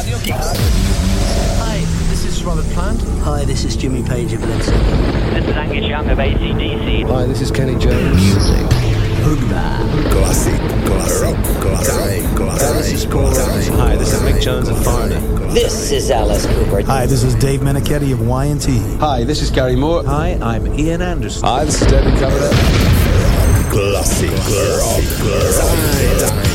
Radio Hi, this is Robert Plant. Hi, this is Jimmy Page of Led Zeppelin. This is Angus Young of ACDC. Hi, this is Kenny Jones. Music. Hoogba. Classic. Classic. Classic. Classic. Classic. Hi, this is Mick Jones of Foreigner. This is Alice Cooper. Hi, this is Dave Menichetti of Y&T. Hi, this is Gary Moore. Hi, I'm Ian Anderson. Hi, this is David Coverdale. Classic. Classic. Classic.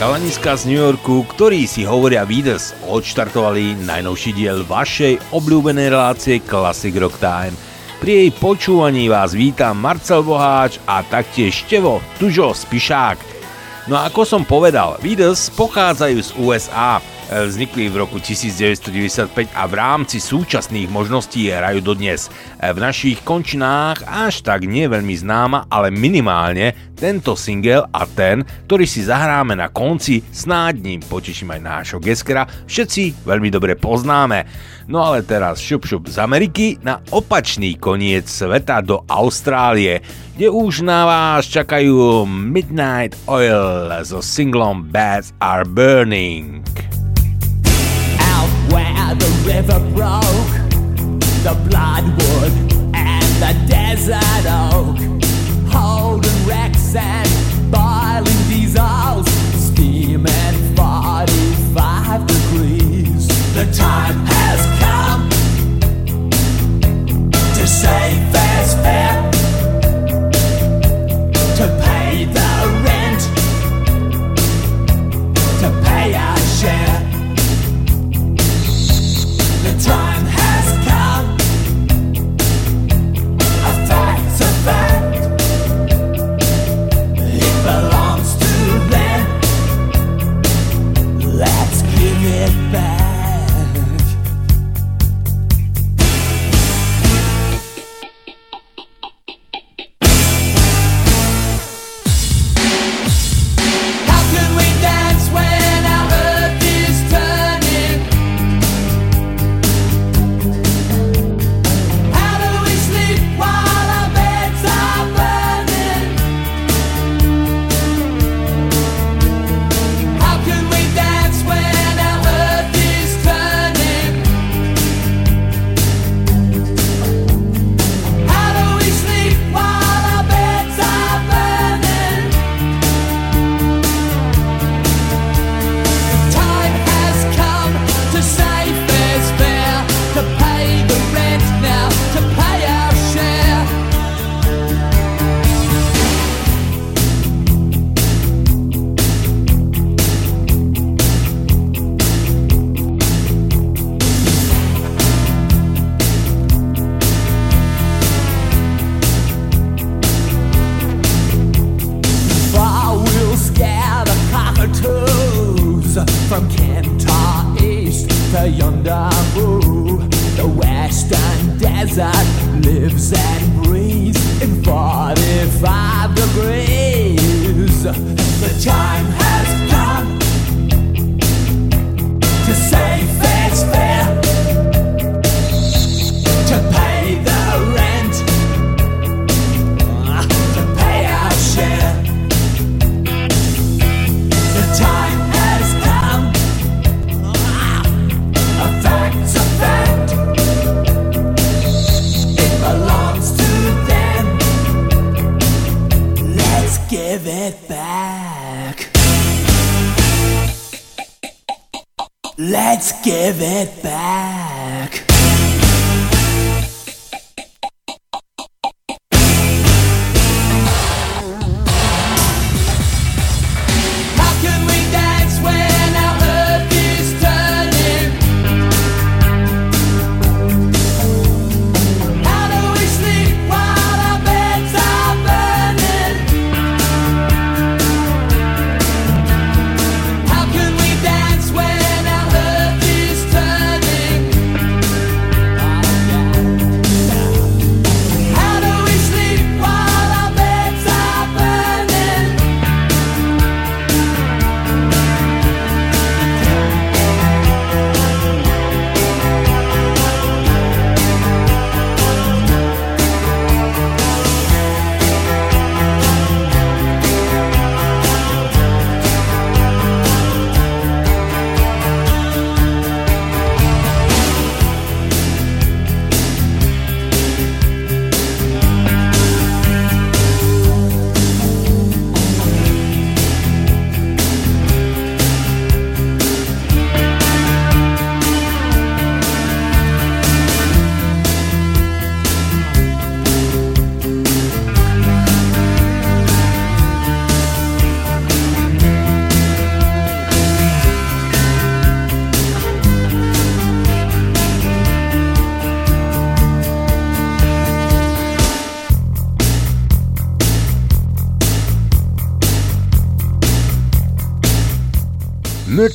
Chalaniska z New Yorku, ktorí si hovoria Beatles, odštartovali najnovší diel vašej obľúbenej relácie Classic Rock Time. Pri jej počúvaní vás vítam Marcel Boháč a taktiež Števo Tužo Spišák. No a ako som povedal, Beatles pochádzajú z USA, vznikli v roku 1995 a v rámci súčasných možností hrajú dodnes. V našich končinách až tak nie veľmi známa, ale minimálne tento single a ten, ktorý si zahráme na konci, snáď ním poteším aj nášho geskera, všetci veľmi dobre poznáme. No ale teraz šup šup z Ameriky na opačný koniec sveta do Austrálie, kde už na vás čakajú Midnight Oil so singlom Bats Are Burning. where the river broke, the bloodwood and the desert oak, holding wrecks and boiling diesels, at 45 degrees. The time has come to save this fair, to pay the rent, to pay our share try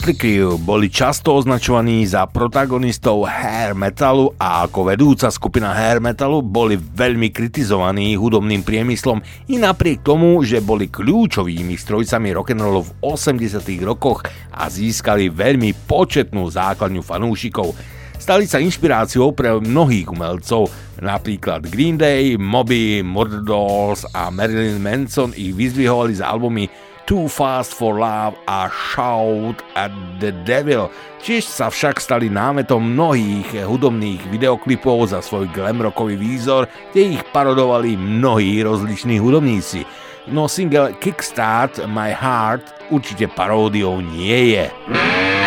Mötley boli často označovaní za protagonistov hair metalu a ako vedúca skupina hair metalu boli veľmi kritizovaní hudobným priemyslom i napriek tomu, že boli kľúčovými strojcami rock'n'rollu v 80 rokoch a získali veľmi početnú základňu fanúšikov. Stali sa inšpiráciou pre mnohých umelcov, napríklad Green Day, Moby, Murder Dolls a Marilyn Manson ich vyzdvihovali z albumy Too Fast for Love a Shout at the Devil. Tiež sa však stali námetom mnohých hudobných videoklipov za svoj glam rockový výzor, kde ich parodovali mnohí rozliční hudobníci. No single Kickstart My Heart určite paródiou nie je. How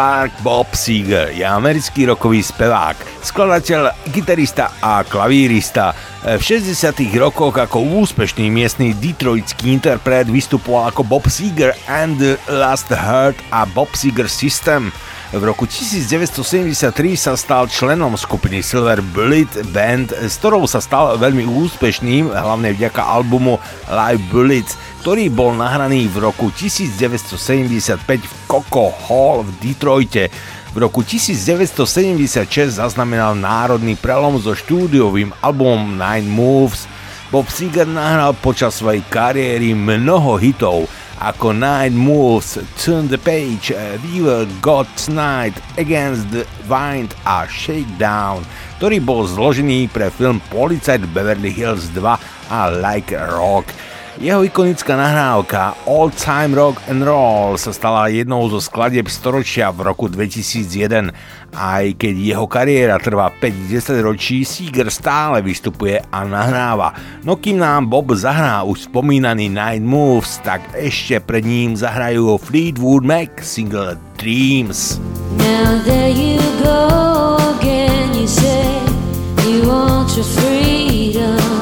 Clark Bob Seger je americký rokový spevák, skladateľ, gitarista a klavírista. V 60 rokoch ako úspešný miestny detroitský interpret vystupoval ako Bob Seger and the Last Heart a Bob Seger System. V roku 1973 sa stal členom skupiny Silver Bullet Band, s ktorou sa stal veľmi úspešným, hlavne vďaka albumu Live Bullets, ktorý bol nahraný v roku 1975 v Coco Hall v Detroite. V roku 1976 zaznamenal národný prelom so štúdiovým albumom Nine Moves. Bob Seger nahral počas svojej kariéry mnoho hitov, ako Night Moves, Turn the Page, River God Night, Against the Wind a Shakedown, ktorý bol zložený pre film Policajt Beverly Hills 2 a Like Rock. Jeho ikonická nahrávka All Time Rock and Roll sa stala jednou zo skladieb storočia v roku 2001. Aj keď jeho kariéra trvá 5-10 ročí, Seeger stále vystupuje a nahráva. No kým nám Bob zahrá už spomínaný Night Moves, tak ešte pred ním zahrajú Fleetwood Mac single Dreams. Now there you go again, you say you want your freedom.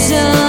It.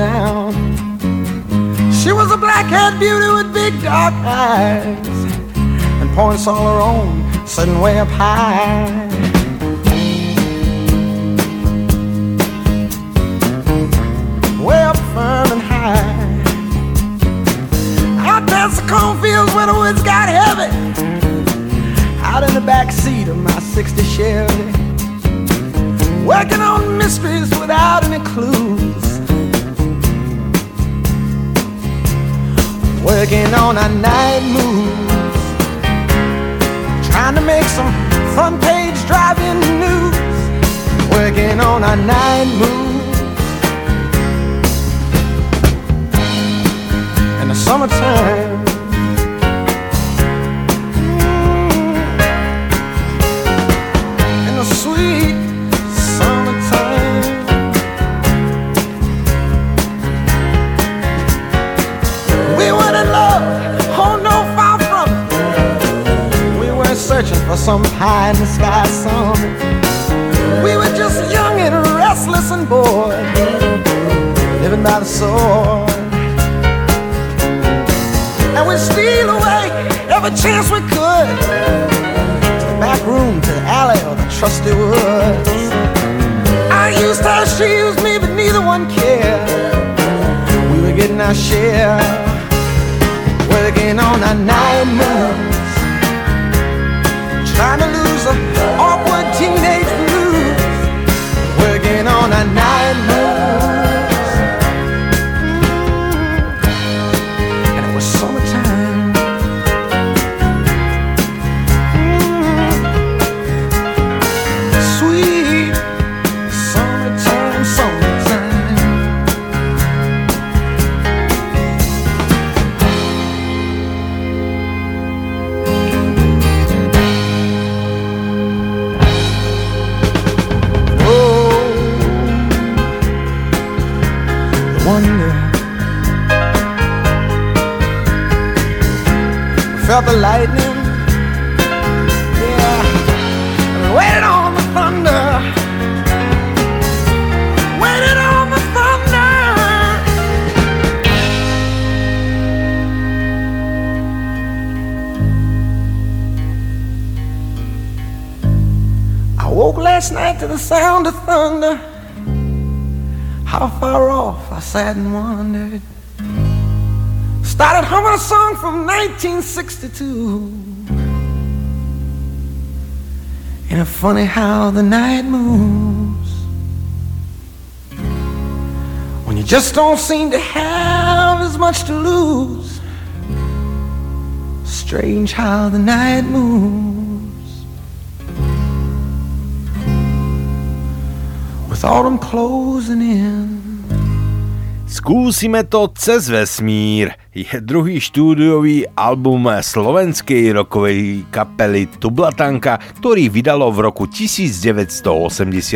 Out. She was a black-haired beauty with big dark eyes and points all her own, sitting way up high. Way up firm and high. Out past the cornfields where the woods got heavy. Out in the back seat of my 60 Chevy. Working on mysteries without any clues. Working on our night moves. Trying to make some front page driving news. Working on our night moves. In the summertime. Some high in the sky summit. We were just young and restless and bored, living by the sword. And we steal away every chance we could to the back room, to the alley, or the trusty woods. I used her, she used me, but neither one cared. We were getting our share, working on our night trying to lose the awkward teenage sat and wondered. Started humming a song from 1962. Ain't it funny how the night moves? When you just don't seem to have as much to lose. Strange how the night moves. With autumn closing in. Skúsime to cez vesmír je druhý štúdiový album slovenskej rokovej kapely Tublatanka, ktorý vydalo v roku 1987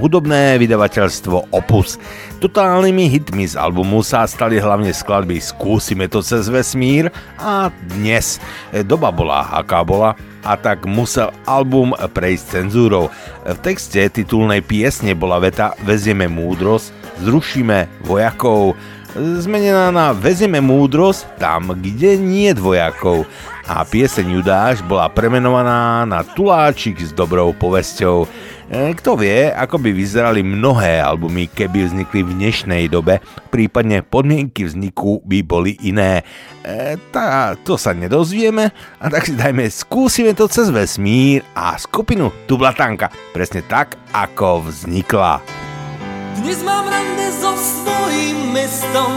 hudobné vydavateľstvo Opus. Totálnymi hitmi z albumu sa stali hlavne skladby Skúsime to cez vesmír a Dnes. Doba bola aká bola a tak musel album prejsť cenzúrou. V texte titulnej piesne bola veta Vezieme múdrosť, zrušíme vojakov, zmenená na Vezieme múdrosť tam, kde nie dvojakov. A pieseň Judáš bola premenovaná na Tuláčik s dobrou povesťou. E, Kto vie, ako by vyzerali mnohé albumy, keby vznikli v dnešnej dobe, prípadne podmienky vzniku by boli iné. E, tá, to sa nedozvieme, a tak si dajme, skúsime to cez vesmír a skupinu Tublatanka, presne tak, ako vznikla. Dnes mám rande so svojím mestom.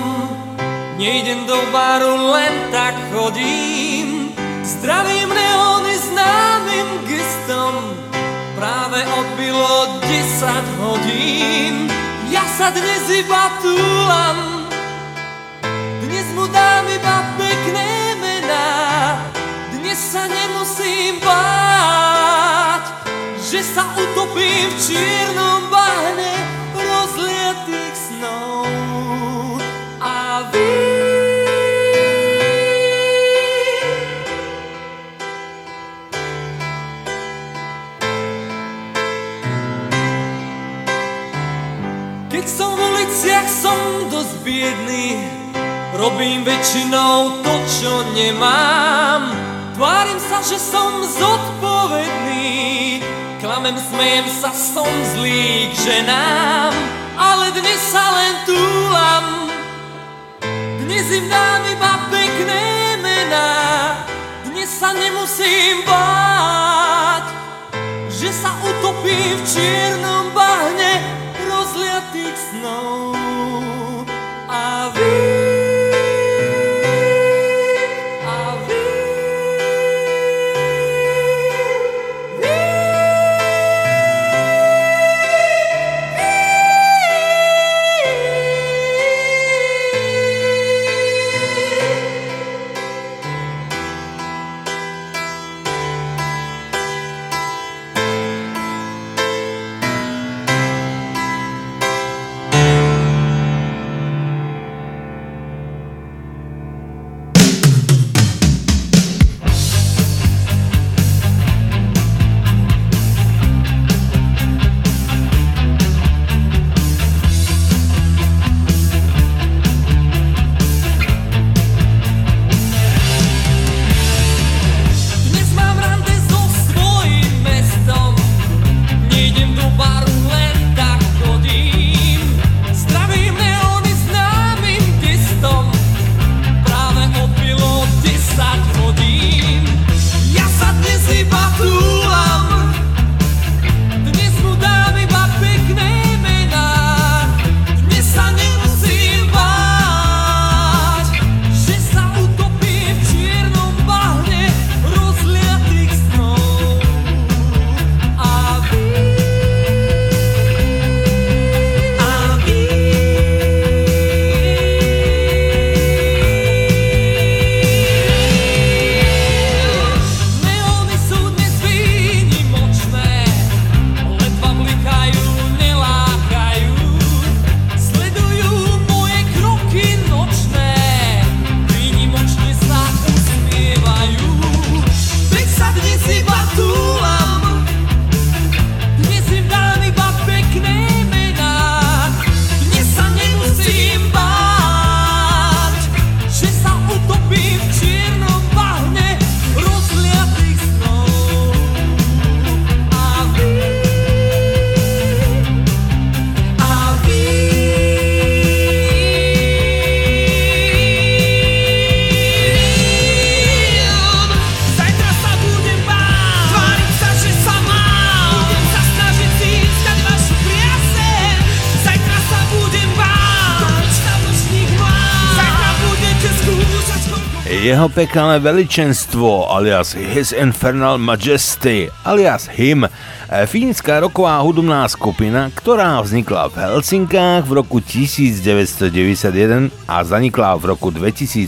Nejdem do baru, len tak chodím. Zdravím neóny známym gestom. Práve odbilo 10 hodín. Ja sa dnes iba túlam. Dnes mu dám iba pekné mená. Dnes sa nemusím báť Že sa utopím v čiernom bahne a vy. Keď som v uliciach, som dosť robím väčšinou to, čo nemám. Tvárim sa, že som zodpovedný, klamem, smejem sa, som zlý k ženám. Ale dnes sa len túlam. Dnes im dám iba pekné mená Dnes sa nemusím báť Že sa utopím v čiernom bahne Rozliatých snov Jeho pekelné veličenstvo alias His Infernal Majesty alias HIM Fínska roková hudobná skupina, ktorá vznikla v Helsinkách v roku 1991 a zanikla v roku 2017.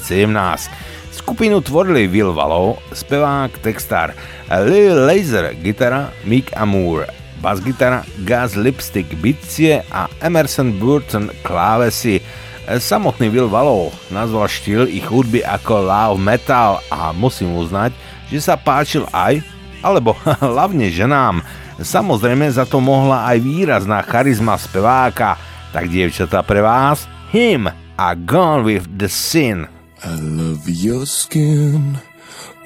Skupinu tvorili Will Vallow, spevák, textár Lil Laser, gitara Mick Amour, basgitara Gaz Lipstick, bicie a Emerson Burton, klávesy. Samotný Will Vallow nazval štýl ich hudby ako love metal a musím uznať, že sa páčil aj, alebo hlavne ženám. Samozrejme za to mohla aj výrazná charizma speváka. Tak dievčatá pre vás, him a Gone with the Sin. I love your skin,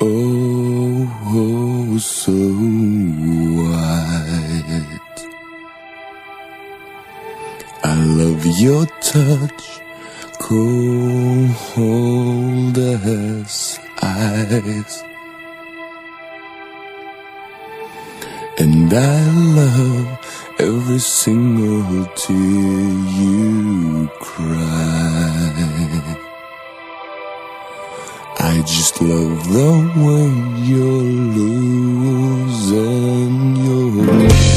oh, oh so white. I love your touch, cold as ice. And I love every single tear you cry. I just love the way you're losing your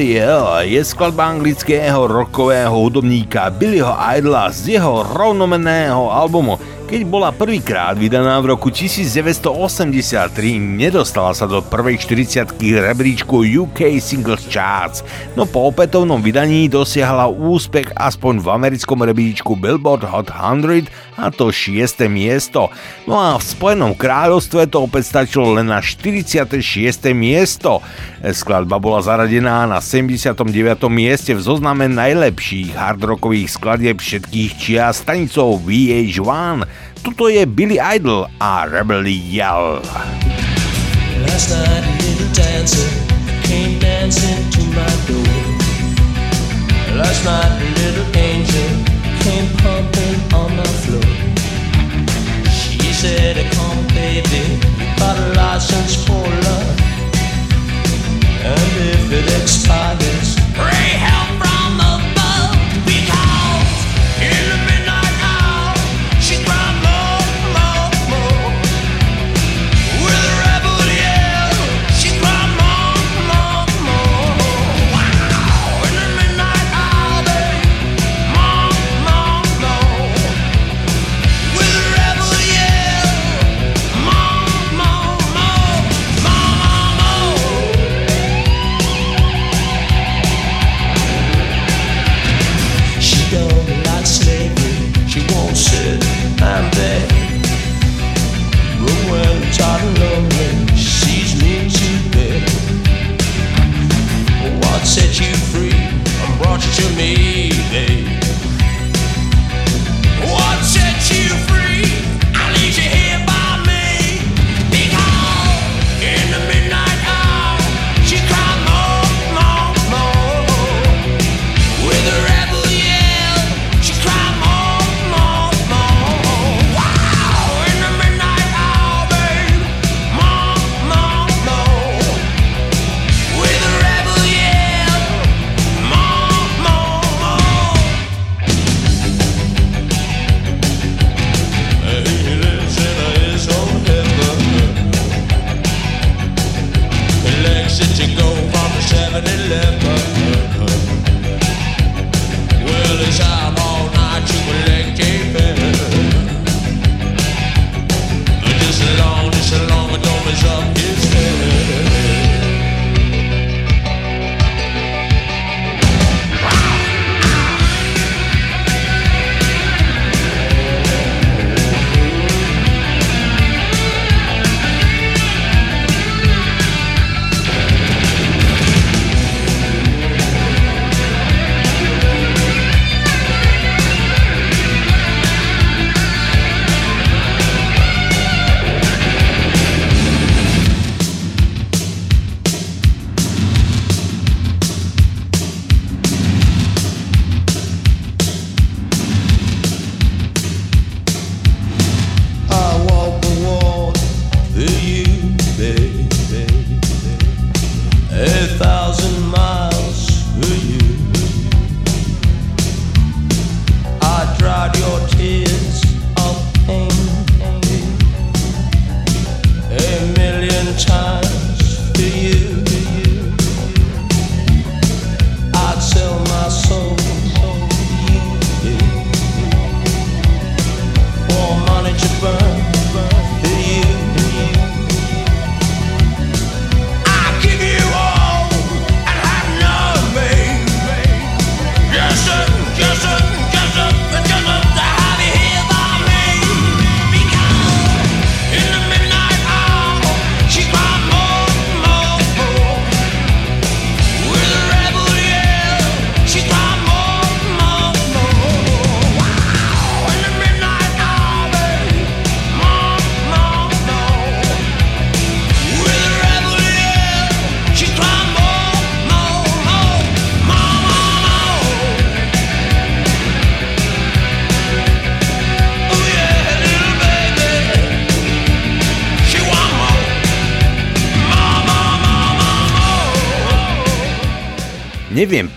Rebel je skladba anglického rockového hudobníka Billyho Idla z jeho rovnomenného albumu. Keď bola prvýkrát vydaná v roku 1983, nedostala sa do prvej 40 rebríčku UK Singles Charts, no po opätovnom vydaní dosiahla úspech aspoň v americkom rebríčku Billboard Hot 100 a to 6. miesto. No a v Spojenom kráľovstve to opäť stačilo len na 46. miesto. Skladba bola zaradená na 79. mieste v zozname najlepších hardrockových skladieb všetkých čia stanicou VH1. Tuto je Billy Idol a Rebel Yell. Last night a came dancing to my door. Last night a little angel came pumping on the floor. She said, "Come, baby, got a license for love, and if it expires, pray help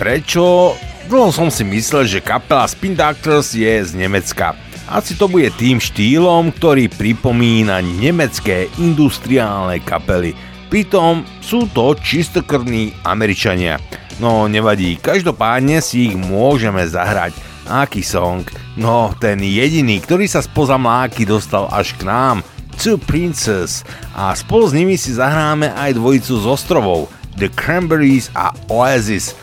prečo, dlho som si myslel, že kapela Spin Doctors je z Nemecka. Asi to bude tým štýlom, ktorý pripomína nemecké industriálne kapely. Pritom sú to čistokrvní Američania. No nevadí, každopádne si ich môžeme zahrať. Aký song? No ten jediný, ktorý sa spoza mláky dostal až k nám. Two Princess. A spolu s nimi si zahráme aj dvojicu z ostrovov. The Cranberries a Oasis –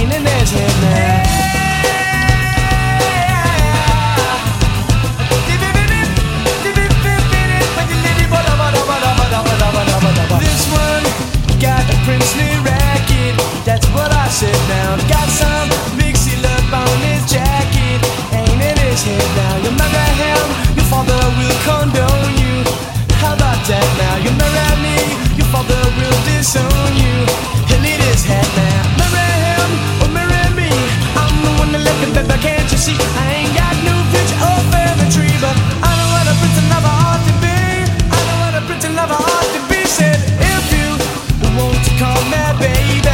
sit down. Got some Nixie love on his jacket, ain't in his head now. You marry him, your father will condone you. How about that now? You marry me, your father will disown you. He'll eat his head now. Marry him oh, or marry me. I'm the one that left him, baby, can't you see? I ain't got no future or further tree, but I know what a prince and lover ought to be. I know what a prince and lover ought to be. Said if you want to call me baby,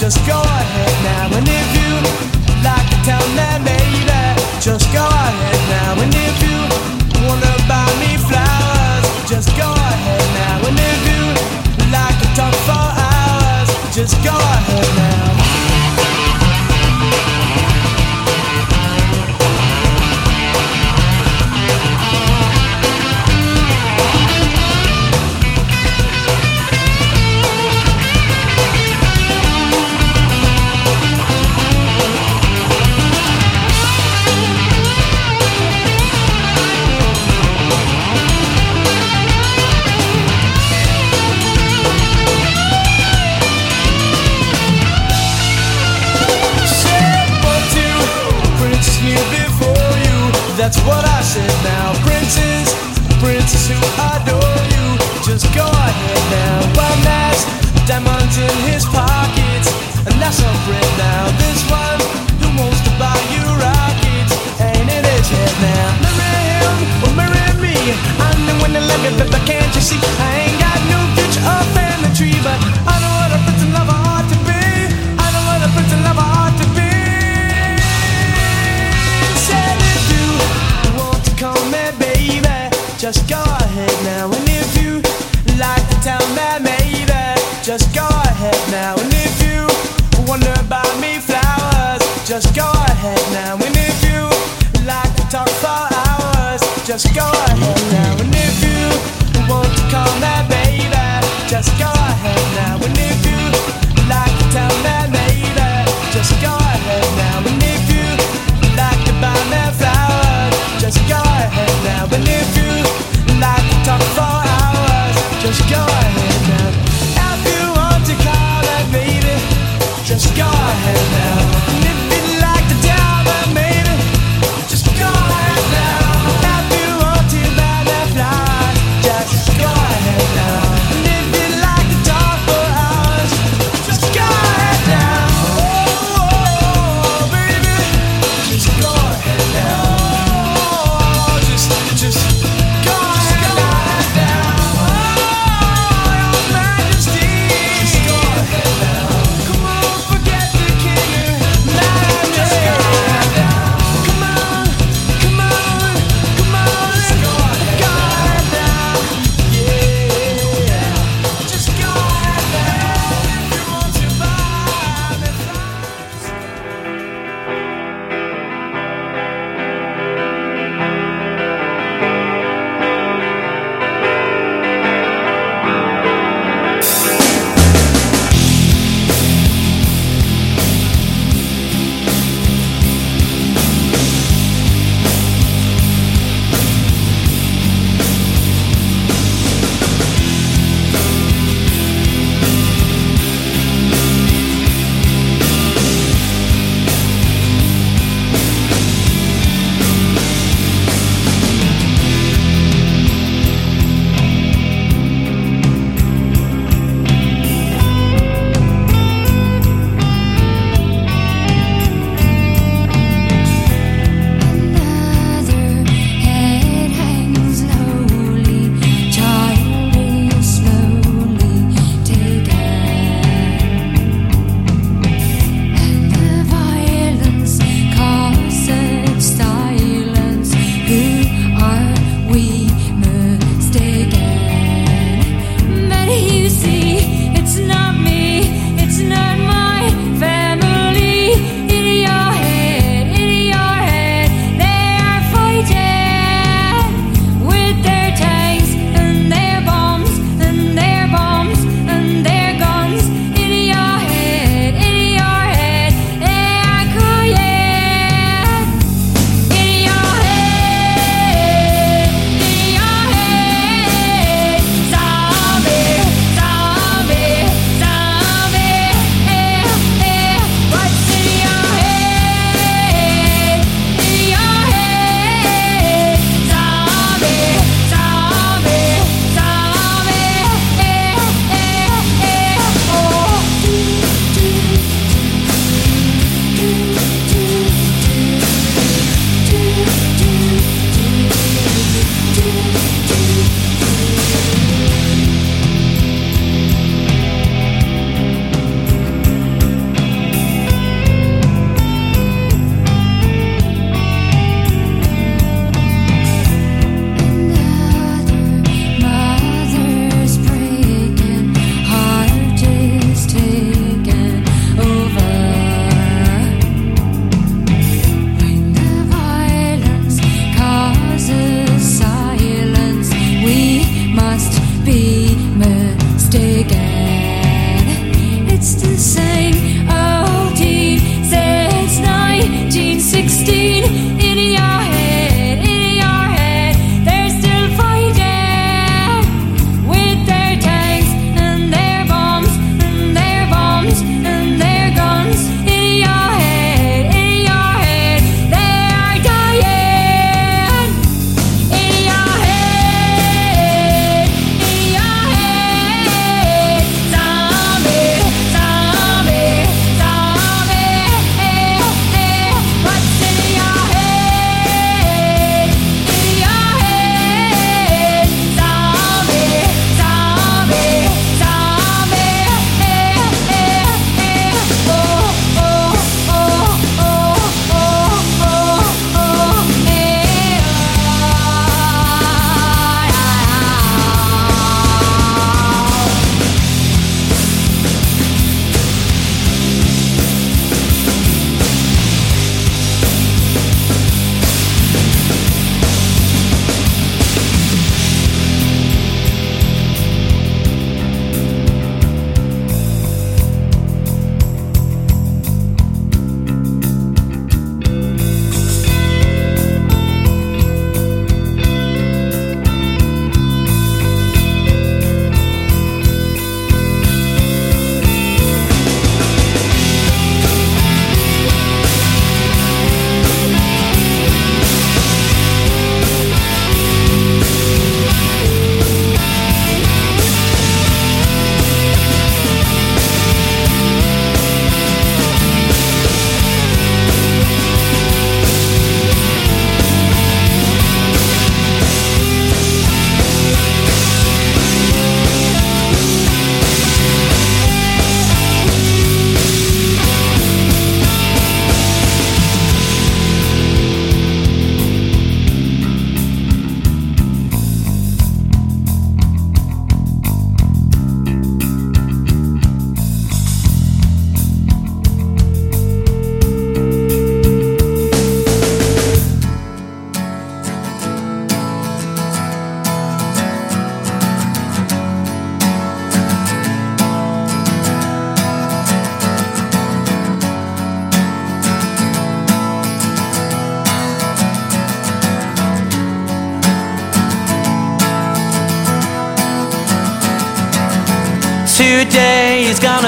just go.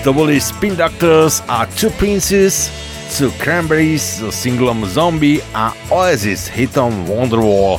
To boli Spin Doctors a Two Princes, Two Cranberries so singlom Zombie a Oasis hitom Wonderwall.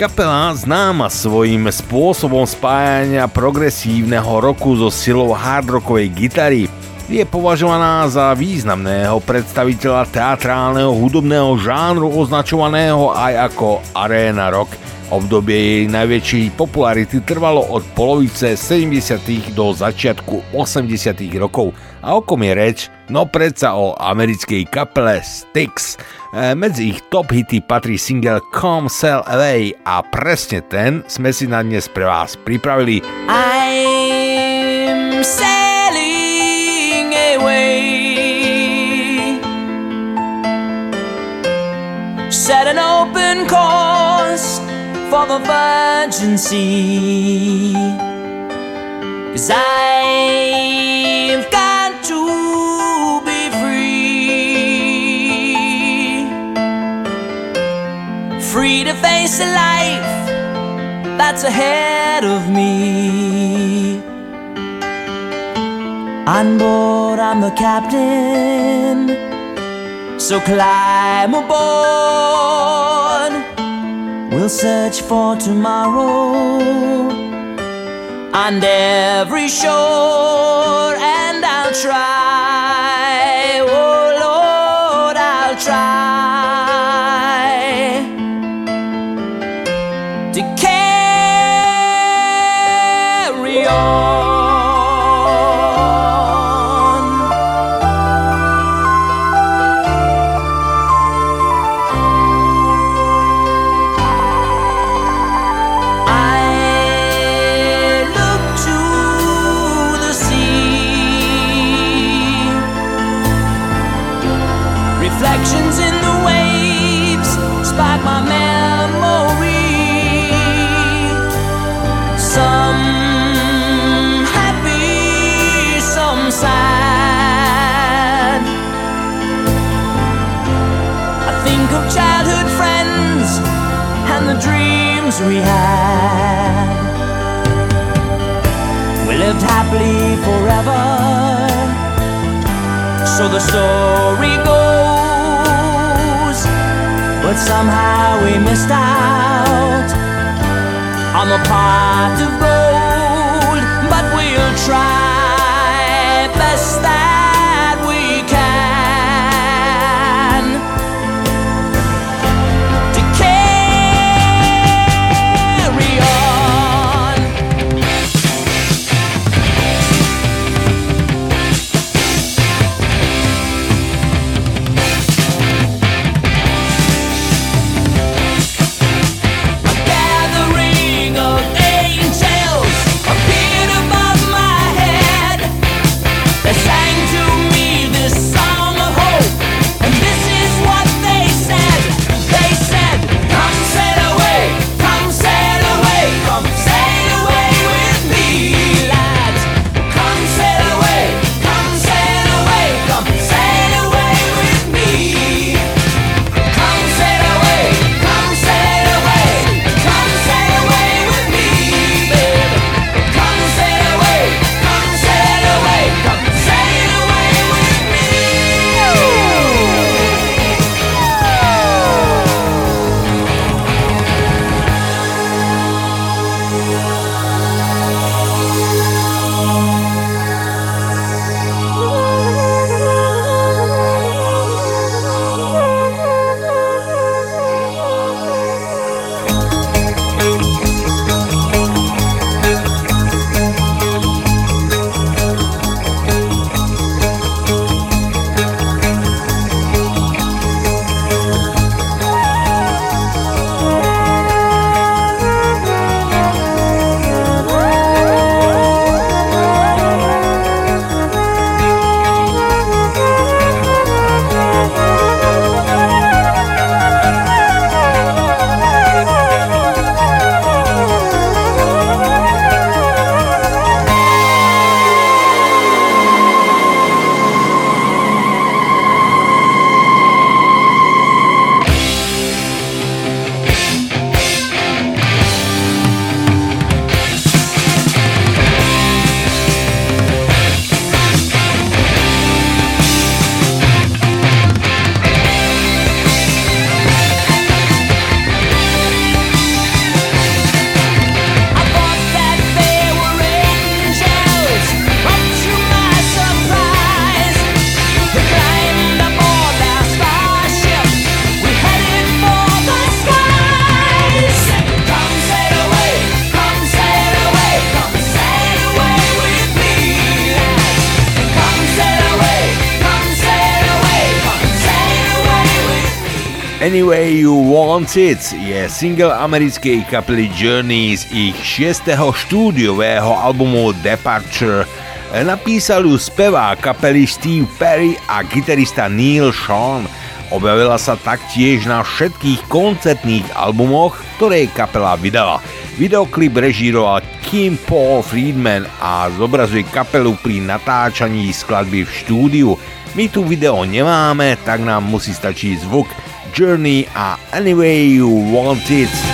Kapela známa svojím spôsobom spájania progresívneho roku so silou hardrockovej gitary je považovaná za významného predstaviteľa teatrálneho hudobného žánru označovaného aj ako arena rock. Obdobie jej najväčšej popularity trvalo od polovice 70. do začiatku 80. rokov. A o kom je reč? No predsa o americkej kapele Styx. E, medzi ich top hity patrí single Come Sail Away a presne ten sme si na dnes pre vás pripravili. I'm sailing away. Set an open course for the Virgin Sea. Cause I've got to be free. Free to face a life that's ahead of me. On board, I'm the captain. So climb aboard. We'll search for tomorrow on every shore, and I'll try. the story goes. But somehow we missed out on the pot of gold, but we'll try. Seeds je single americkej kapely Journey z ich 6. štúdiového albumu Departure. Napísal ju spevá kapely Steve Perry a gitarista Neil Sean. Objavila sa taktiež na všetkých koncertných albumoch, ktoré kapela vydala. Videoklip režíroval Kim Paul Friedman a zobrazuje kapelu pri natáčaní skladby v štúdiu. My tu video nemáme, tak nám musí stačiť zvuk. Journey uh, any way You Want It.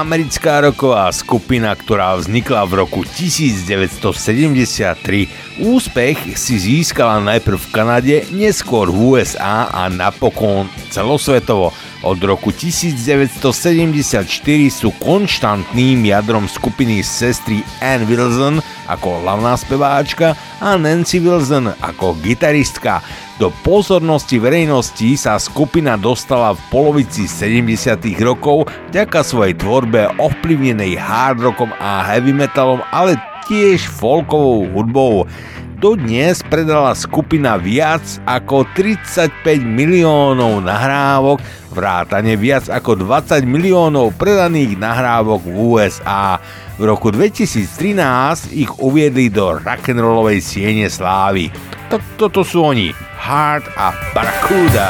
Americká roková skupina, ktorá vznikla v roku 1973. Úspech si získala najprv v Kanade, neskôr v USA a napokon celosvetovo. Od roku 1974 sú konštantným jadrom skupiny sestry Ann Wilson ako hlavná speváčka a Nancy Wilson ako gitaristka. Do pozornosti verejnosti sa skupina dostala v polovici 70. rokov vďaka svojej tvorbe ovplyvnenej hard rockom a heavy metalom, ale tiež folkovou hudbou. Dodnes predala skupina viac ako 35 miliónov nahrávok, vrátane viac ako 20 miliónov predaných nahrávok v USA. V roku 2013 ich uviedli do rock'n'rollovej siene slávy. Toto sú oni, Heart a Barracuda.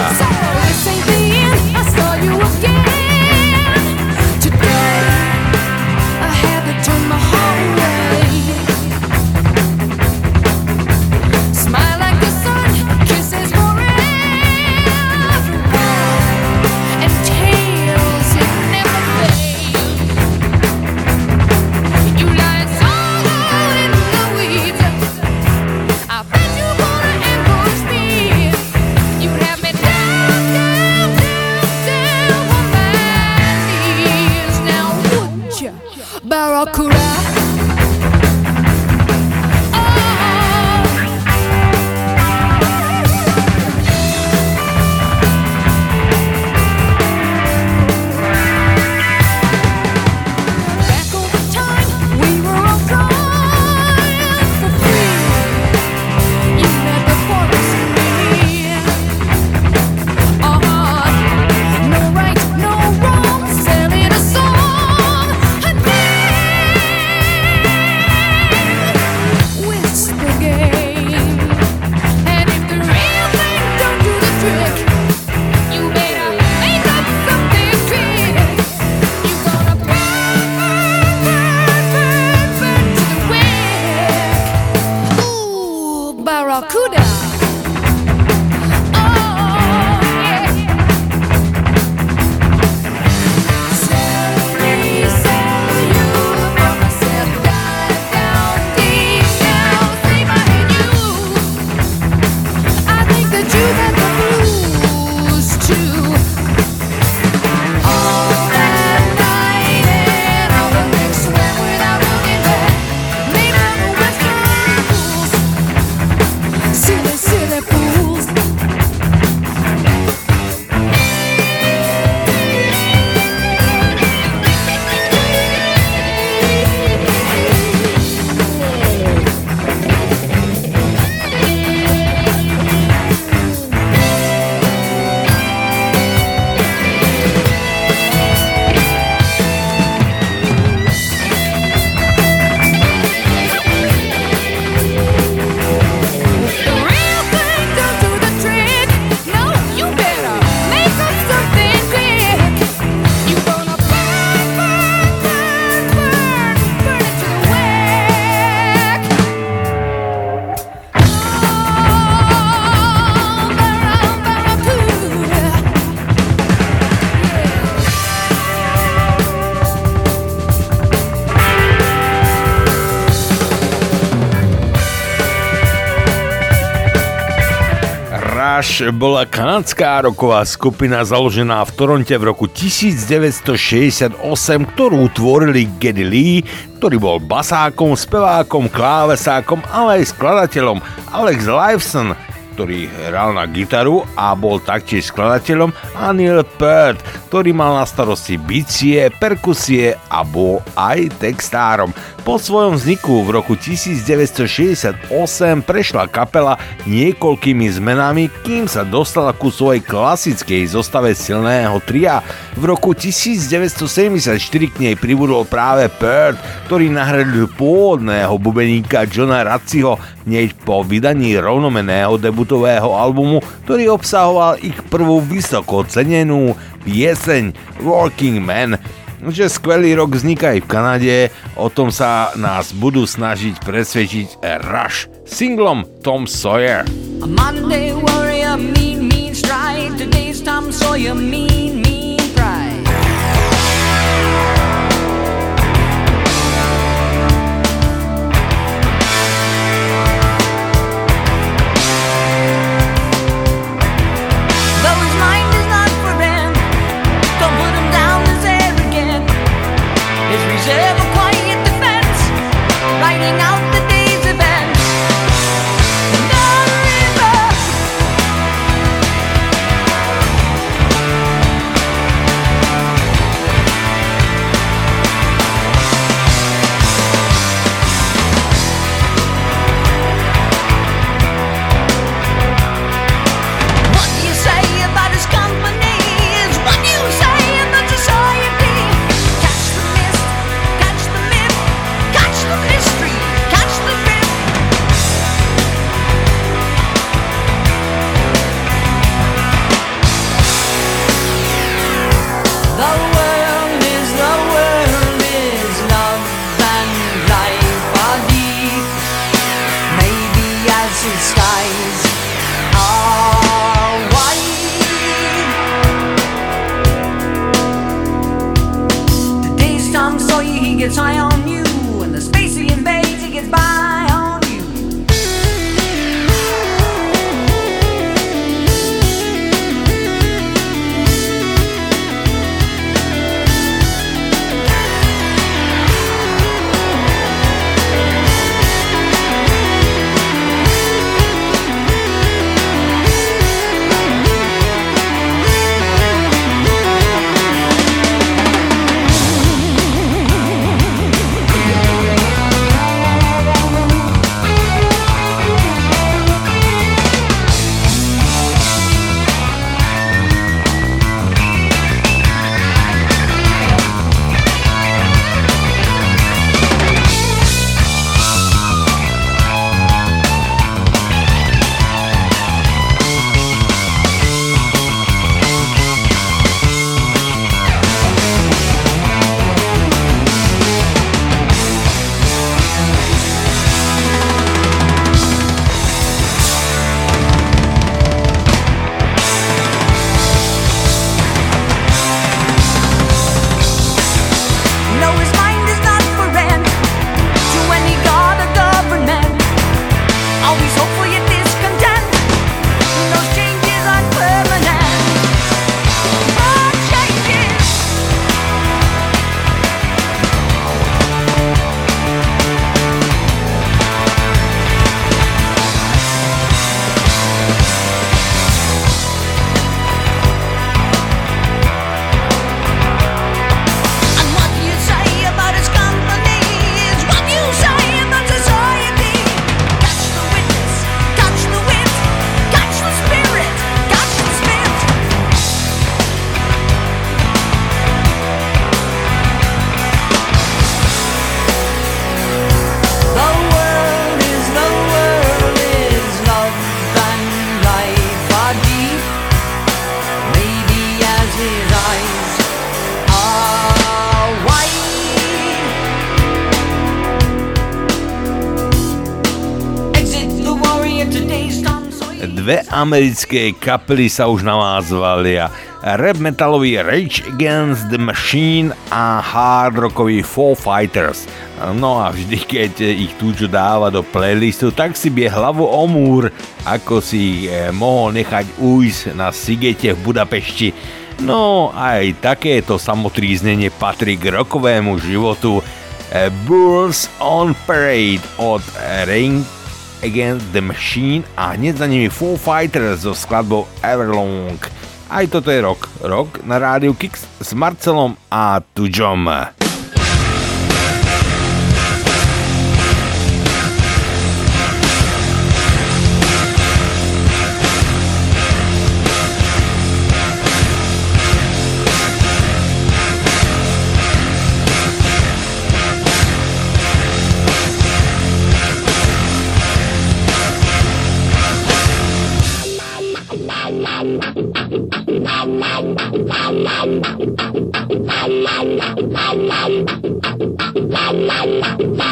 Rush bola kanadská roková skupina založená v Toronte v roku 1968, ktorú tvorili Geddy Lee, ktorý bol basákom, spevákom, klávesákom, ale aj skladateľom Alex Lifeson, ktorý hral na gitaru a bol taktiež skladateľom a Neil Peart, ktorý mal na starosti bicie, perkusie a bol aj textárom. Po svojom vzniku v roku 1968 prešla kapela niekoľkými zmenami, kým sa dostala ku svojej klasickej zostave silného tria. V roku 1974 k nej pribudol práve Peart, ktorý nahradil pôvodného bubeníka Johna Raciho hneď po vydaní rovnomeného debutového albumu, ktorý obsahoval ich prvú vysoko cenenú pieseň Working Man že skvelý rok vzniká aj v Kanade, o tom sa nás budú snažiť presvedčiť Rush singlom Tom Sawyer. A Monday warrior, mean, mean stride. Today's Tom Sawyer, mean, americké kapely sa už navázvali a rap metalový Rage Against the Machine a hard rockový Four Fighters. No a vždy, keď ich Tučo dáva do playlistu, tak si bie hlavu o múr, ako si ich mohol nechať ujsť na Sigete v Budapešti. No aj takéto samotríznenie patrí k rokovému životu. Eh, Bulls on Parade od Ring Against the Machine a hneď za nimi Foo Fighters so skladbou Everlong. Aj toto je rok. Rok na rádiu Kix s Marcelom a Tujom.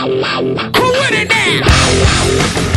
Who would it now?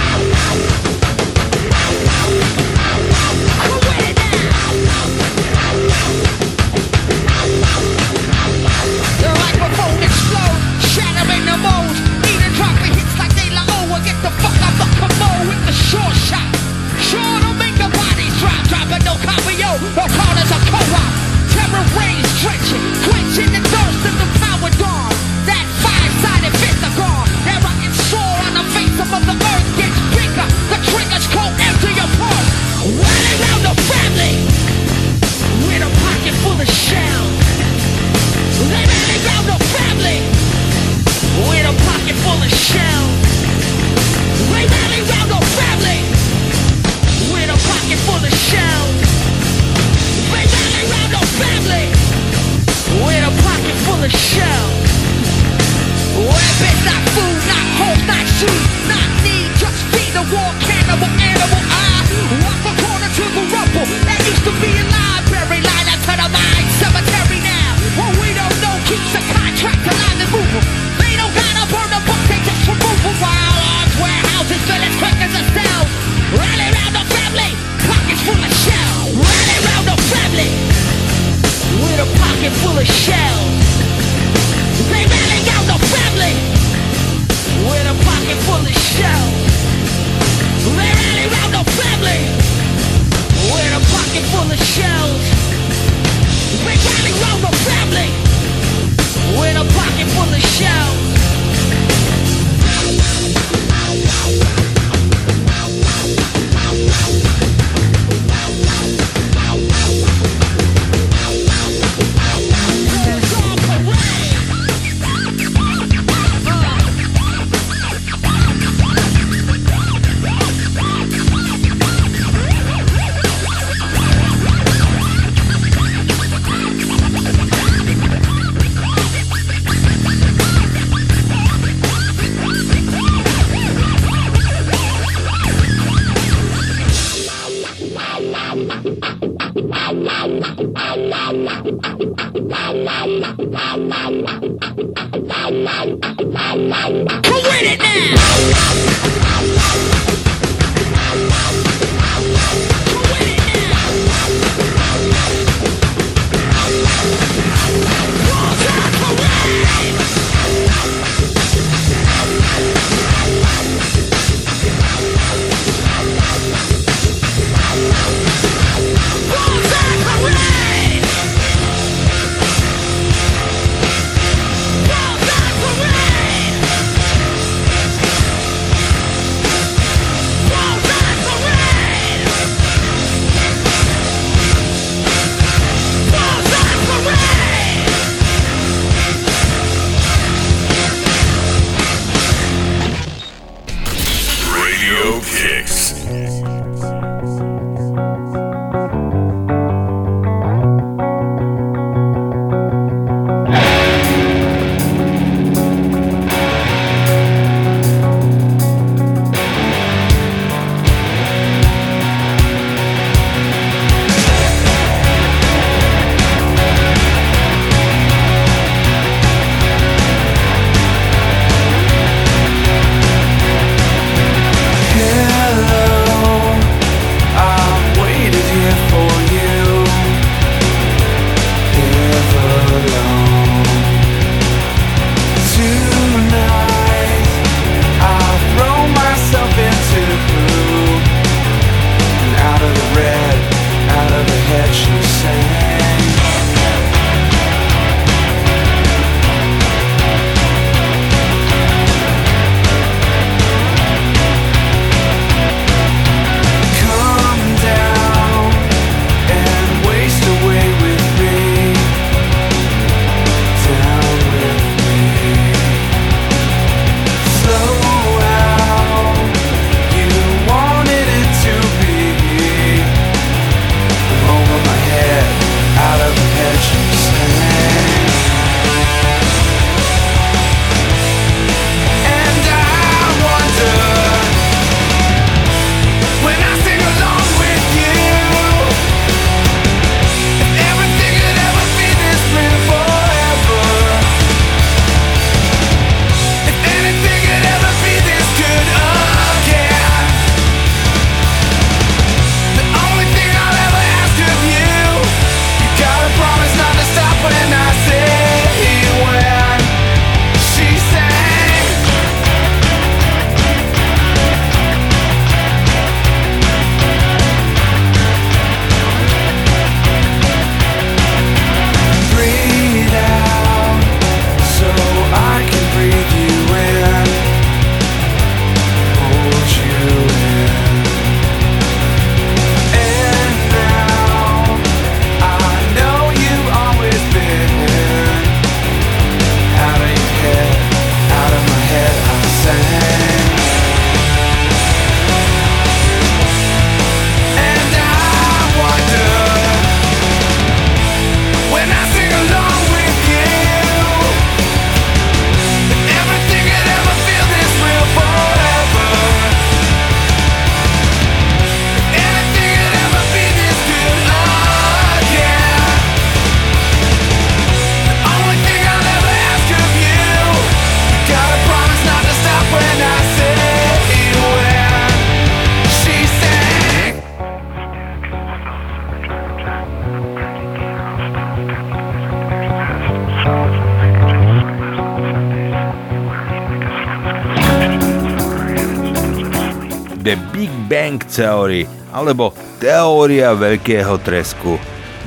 Theory alebo Teória veľkého tresku.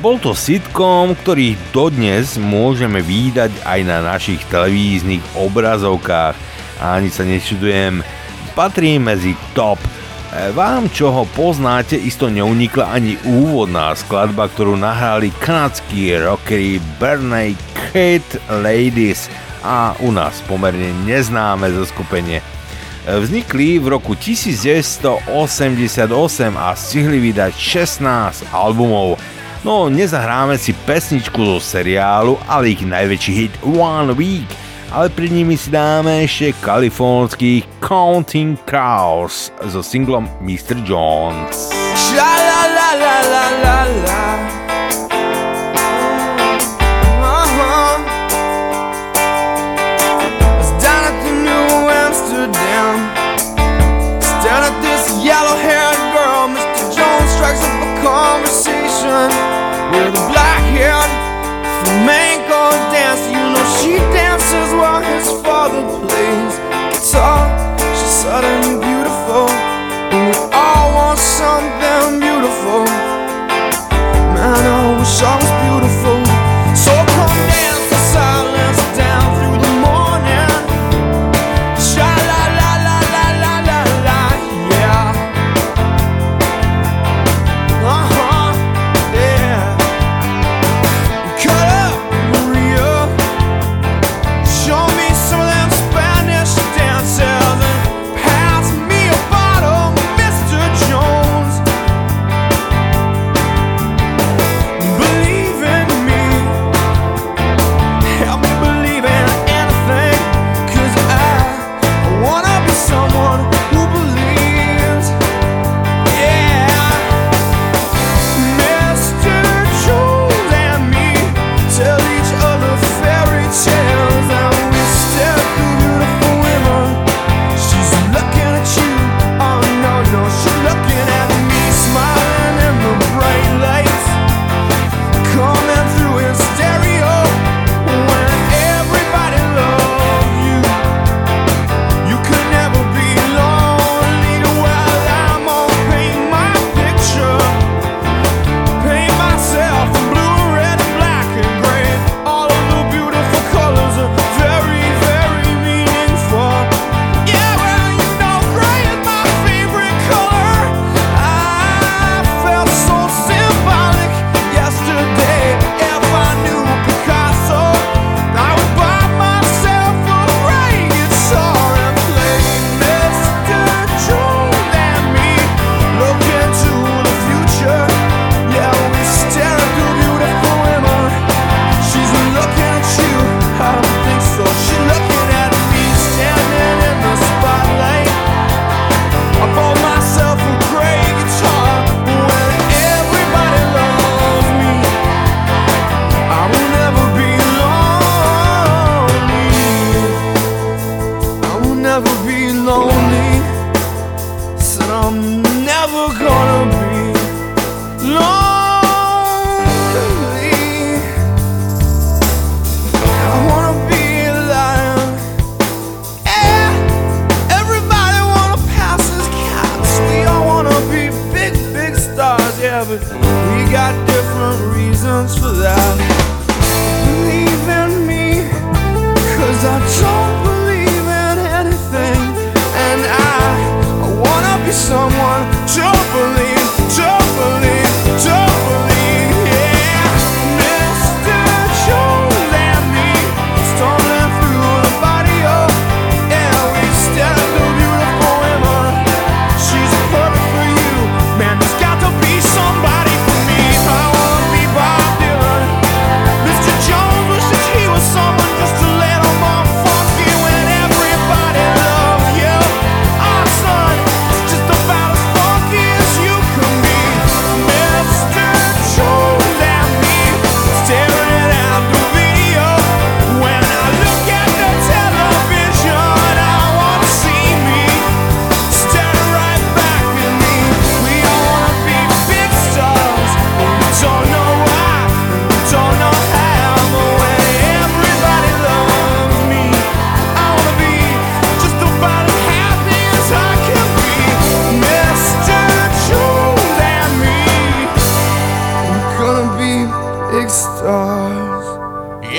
Bol to sitcom, ktorý dodnes môžeme výdať aj na našich televíznych obrazovkách ani sa nečudujem, patrí medzi top. E, vám, čo ho poznáte, isto neunikla ani úvodná skladba, ktorú nahrali kanadskí rockery Bernay Kate Ladies a u nás pomerne neznáme zoskupenie Vznikli v roku 1988 a stihli vydať 16 albumov. No nezahráme si pesničku zo seriálu, ale ich najväčší hit One Week, ale pred nimi si dáme ešte kalifornský Counting Crows so singlom Mr. Jones. Sha la la la la la la Caribbean flamenco dance. You know she dances while his father plays guitar. She's sudden beautiful, and we all want something beautiful. Man, I wish I.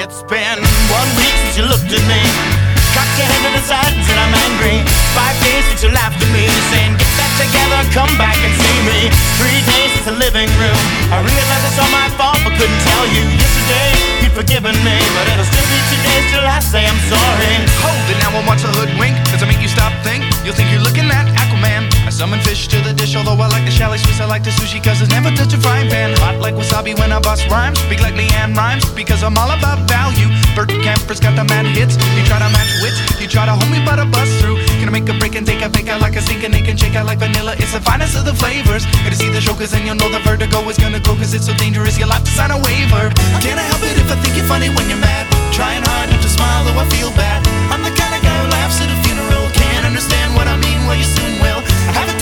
It's been one week since you looked at me. Cocked your head to the side and I made Five days since you laughed at me, saying get that together, come back and see me. Three days since the living room. I realized it's all my fault, but couldn't tell you. Yesterday you'd forgiven me, but it'll still be two days till I say I'm sorry. Hold it now, I want hood hoodwink, Does it make you stop think. You'll think you're looking at Aquaman. I summon fish to the dish, although I like the chalet Swiss, I like the sushi, cause it's never touch a frying pan. Hot like wasabi when I bust rhymes, speak like Leanne rhymes, because I'm all about value. Bert Camper's got the mad hits, you try to match wits, you try to hold me by the bus bust through. Gonna make a break and take a fake out like a stinking naked shake out like vanilla. It's the finest of the flavors. Gonna see the show, then you'll know the vertigo is gonna go, cause it's so dangerous, you'll have to sign a waiver. Can't I help it if I think you're funny when you're mad? Trying hard not to smile, though I feel bad. I'm the kind of guy who laughs at a funeral. Can't understand what I mean, well, you soon will. I have a tendency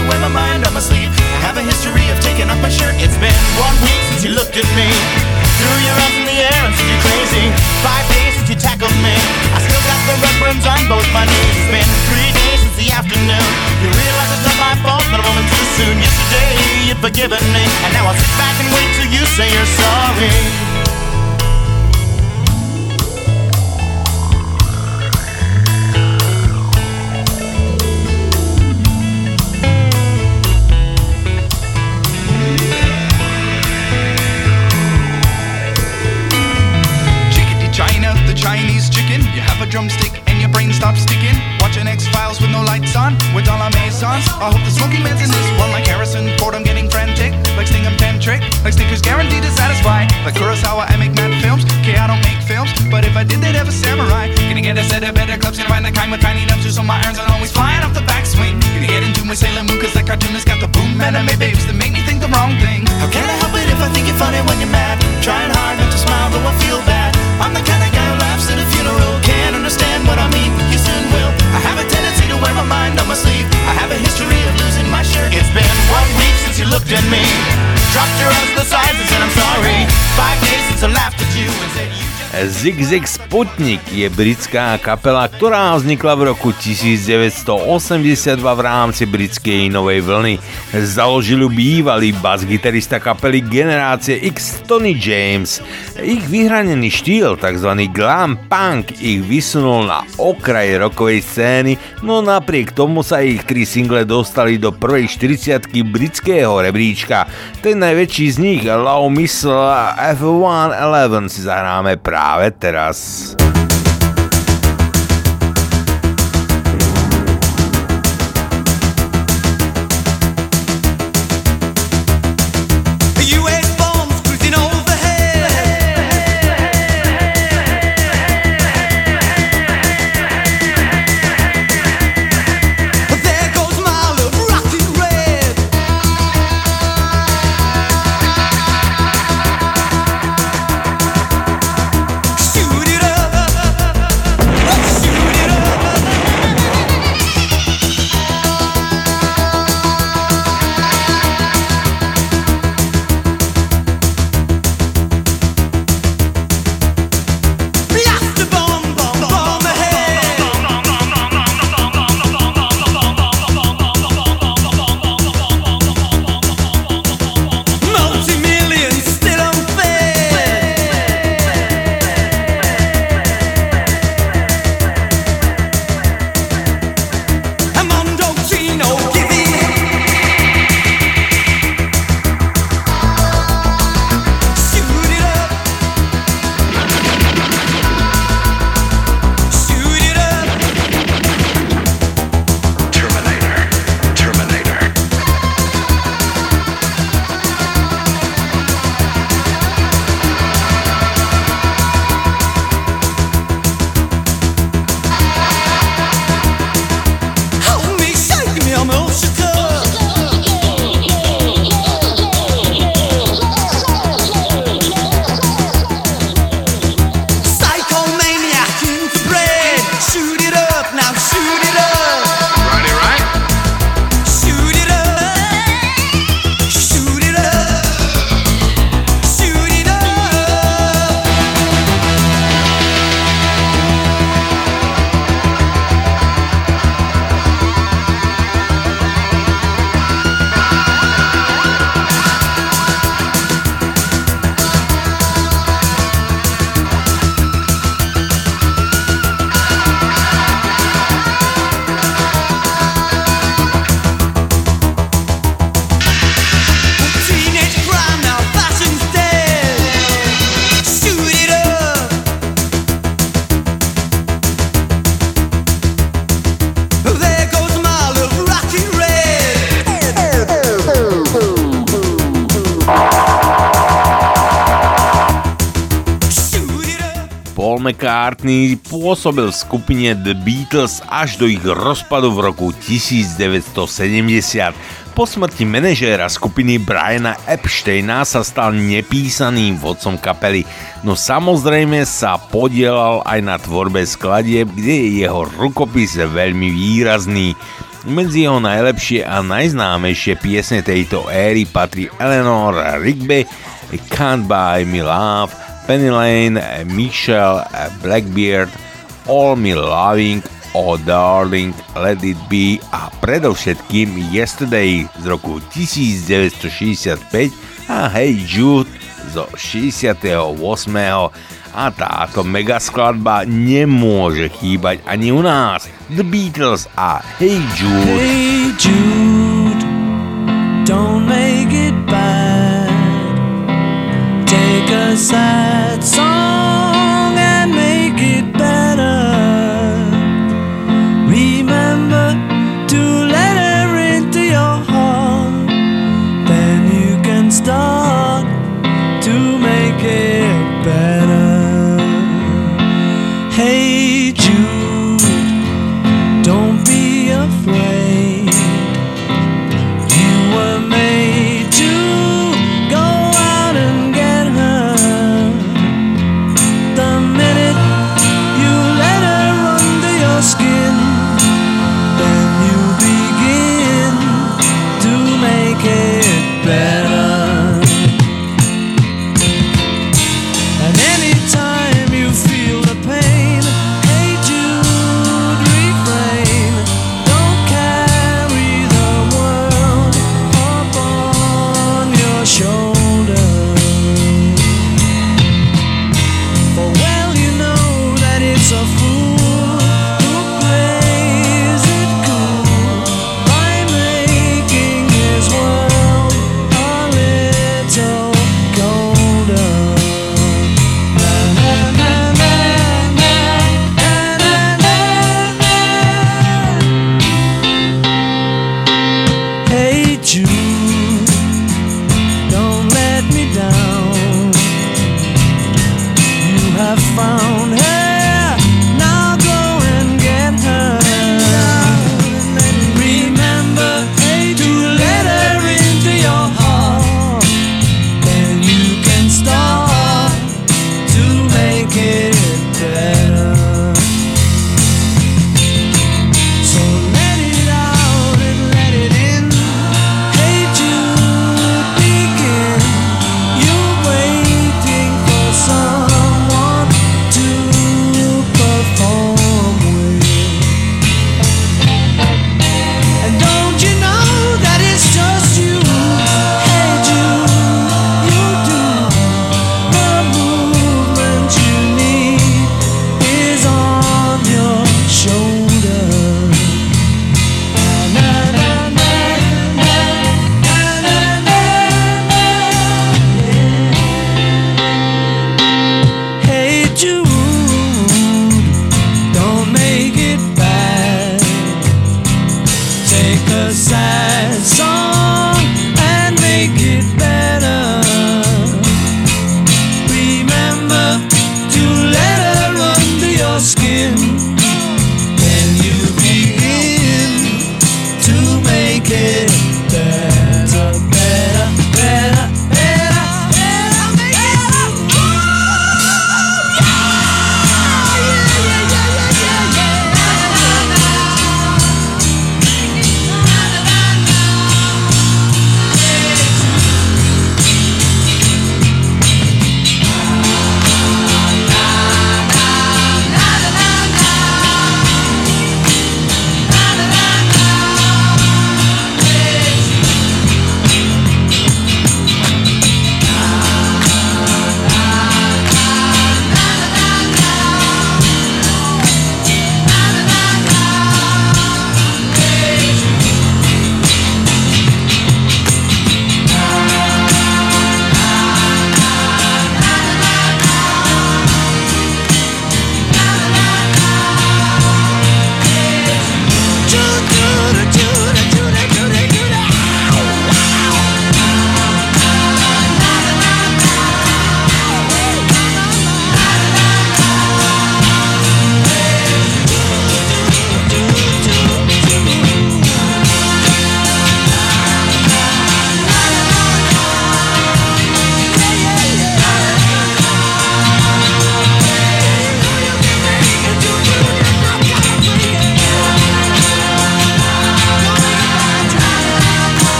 to wear my mind on my sleeve. I have a history of taking off my shirt. It's been one week since you looked at me. Threw your arms in the air and said you're crazy. Five days since you tackled me. I still got the red burns on both my knees. It's been three days since the afternoon. You realize it's not my fault, but I'm too soon. Yesterday you'd forgiven me, and now I'll sit back and wait till you say you're sorry. Drumstick and your brain stops sticking. Watching X Files with no lights on, with all our maisons. I hope the smoking man's in this one, like Harrison Ford. I'm getting frantic, like Stingham Tantric, like Snickers guaranteed to satisfy. Like Kurosawa, I make mad films. Okay, I don't make films, but if I did, they'd have a samurai. Gonna get a set of better clubs, gonna find the kind with tiny nubs, so my irons are always flying off the backswing. Gonna get into my Sailor Moon, cause that cartoonist got the boom anime babes that make me think the wrong thing. How can I help it if I think you're funny when you're mad? Trying hard not to smile, though I feel bad. I'm the kind of guy who laughs at a understand what I mean, you soon will. I have a tendency to wear my mind on my sleeve. I have a history of losing my shirt. It's been one week since you looked at me. Dropped your to the sides and said I'm sorry. Five days since I laughed at you and said you Zig Zig Sputnik je britská kapela, ktorá vznikla v roku 1982 v rámci britskej novej vlny. Založil bývalý bas-gitarista kapely Generácie X Tony James. Ich vyhranený štýl, tzv. glam punk, ich vysunul na okraj rokovej scény, no napriek tomu sa ich tri single dostali do prvej 40 britského rebríčka. Ten najväčší z nich, Low Missile a F111 si zahráme práve teraz. McCartney pôsobil v skupine The Beatles až do ich rozpadu v roku 1970. Po smrti manažéra skupiny Briana Epsteina sa stal nepísaným vodcom kapely, no samozrejme sa podielal aj na tvorbe skladieb, kde je jeho rukopis veľmi výrazný. Medzi jeho najlepšie a najznámejšie piesne tejto éry patrí Eleanor Rigby, Can't Buy Me Love, Penny Lane, Michelle, Blackbeard, All Me Loving, Oh Darling, Let It Be a predovšetkým Yesterday z roku 1965 a Hey Jude zo 68. A táto mega skladba nemôže chýbať ani u nás. The Beatles a Hey Jude. Hey Jude, don't make it bad. Take a sad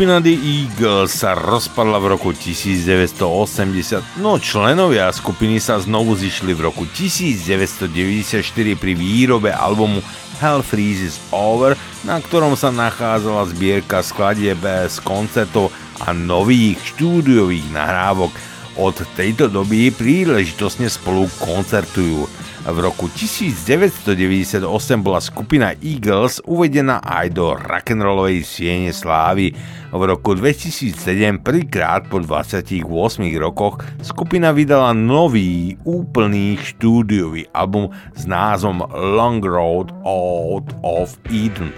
Skupina The Eagles sa rozpadla v roku 1980, no členovia skupiny sa znovu zišli v roku 1994 pri výrobe albumu Hell Freezes Over, na ktorom sa nachádzala zbierka skladieb z koncertov a nových štúdiových nahrávok. Od tejto doby príležitosne spolu koncertujú. V roku 1998 bola skupina Eagles uvedená aj do rock'n'rollovej siene slávy. V roku 2007 prvýkrát po 28 rokoch skupina vydala nový, úplný štúdiový album s názvom Long Road Out of Eden.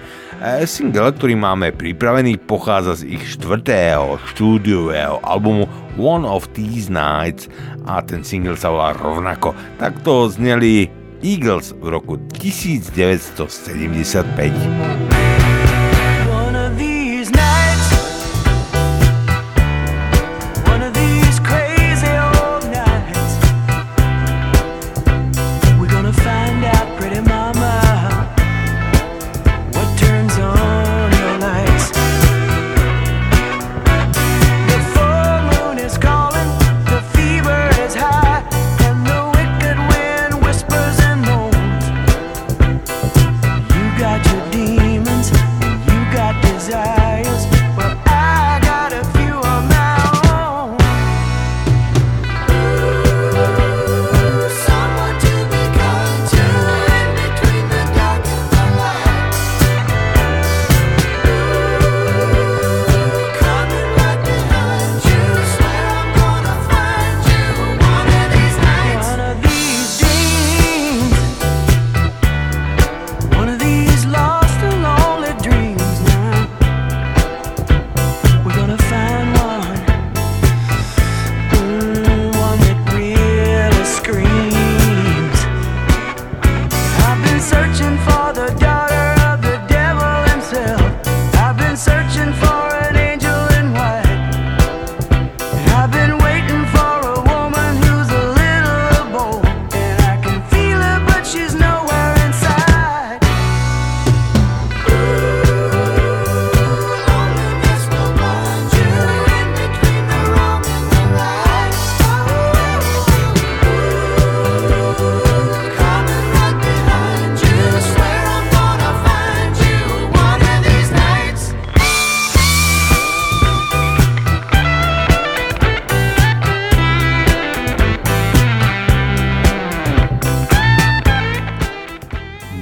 Single, ktorý máme pripravený, pochádza z ich štvrtého štúdiového albumu One of These Nights a ten single sa volá rovnako. Takto zneli Eagles v roku 1975.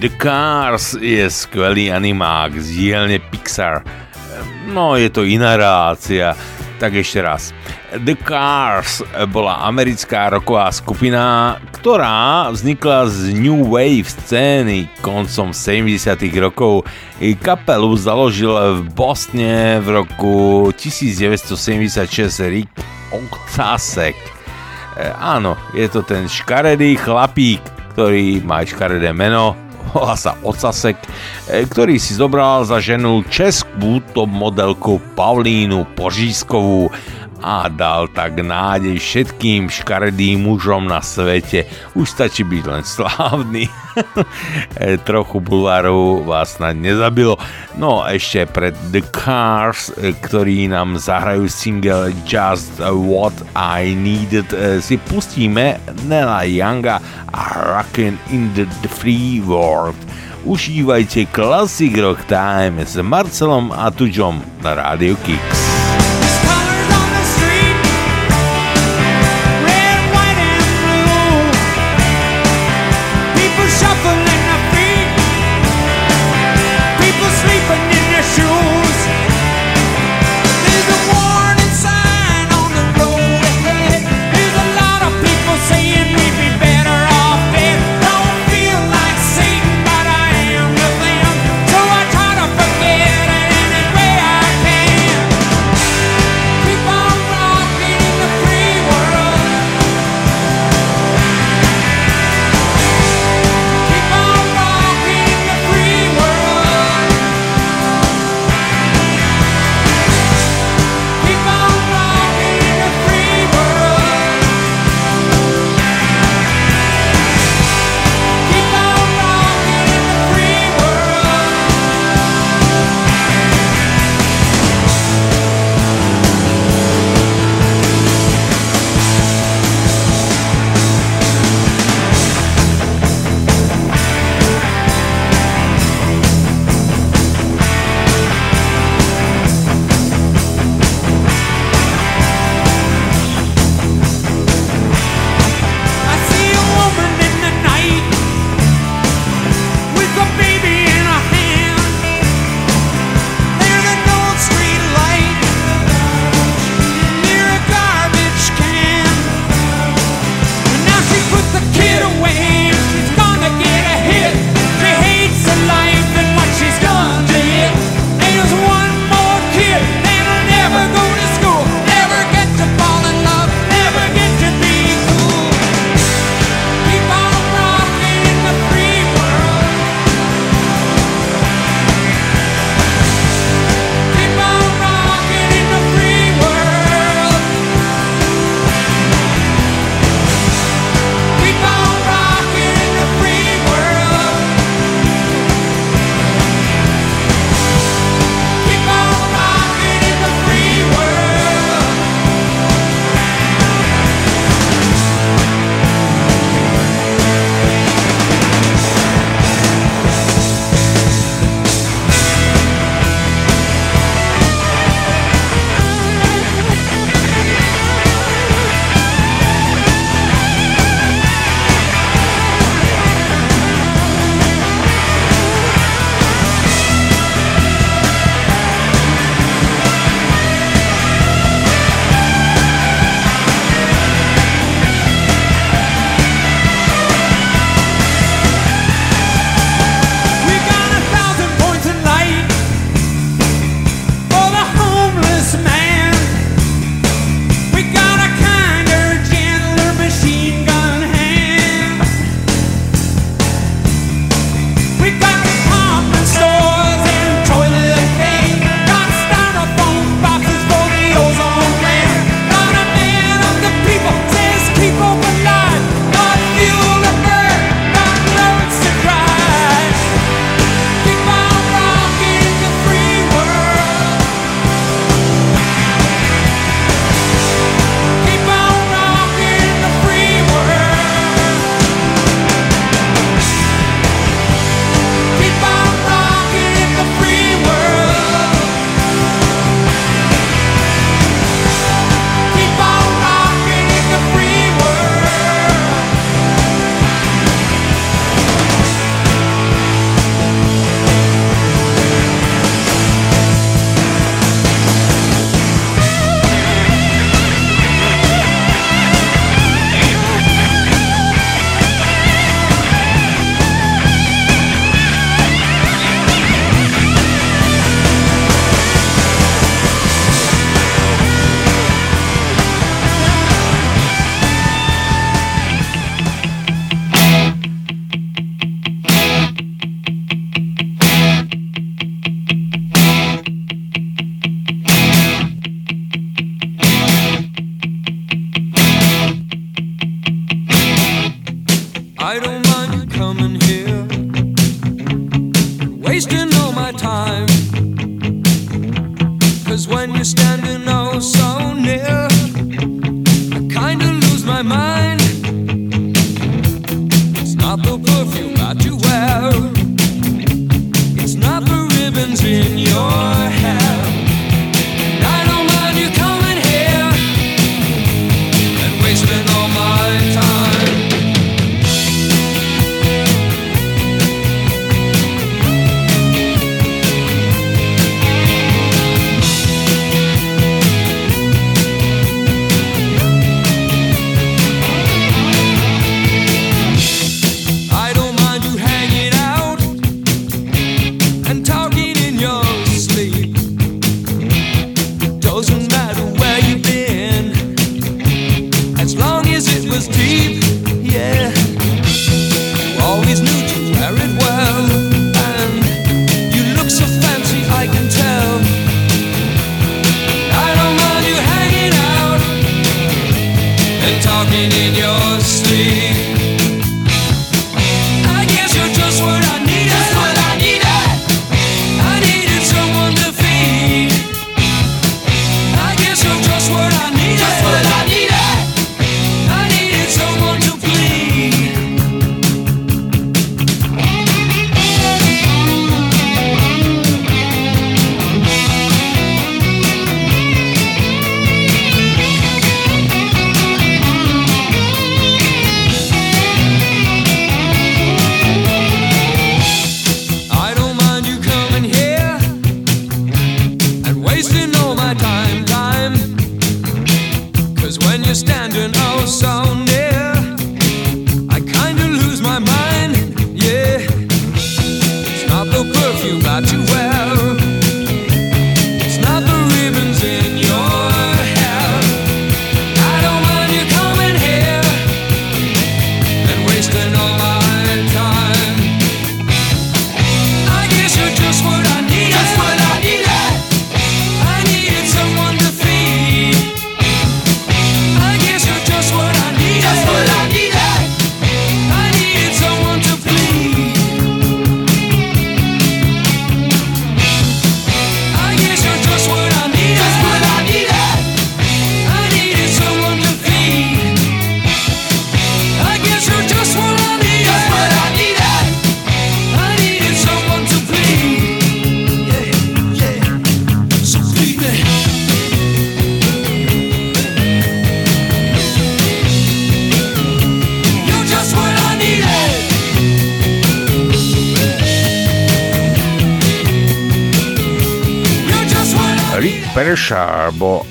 Cars je skvelý animák z dielne Pixar. No, je to iná relácia. Tak ešte raz. The Cars bola americká roková skupina, ktorá vznikla z New Wave scény koncom 70 rokov. Kapelu založil v Bosne v roku 1976 Rick Ocasek. E, áno, je to ten škaredý chlapík, ktorý má škaredé meno, volá sa Ocasek, e, ktorý si zobral za ženu českú top modelku Pavlínu Požískovú a dal tak nádej všetkým škaredým mužom na svete. Už stačí byť len slávny. Trochu bulváru vás snad nezabilo. No ešte pred The Cars, ktorí nám zahrajú single Just What I Needed, e, si pustíme Nela Younga a Rockin' in the Free World. Užívajte Classic Rock Time s Marcelom a Tuďom na Radio Kicks.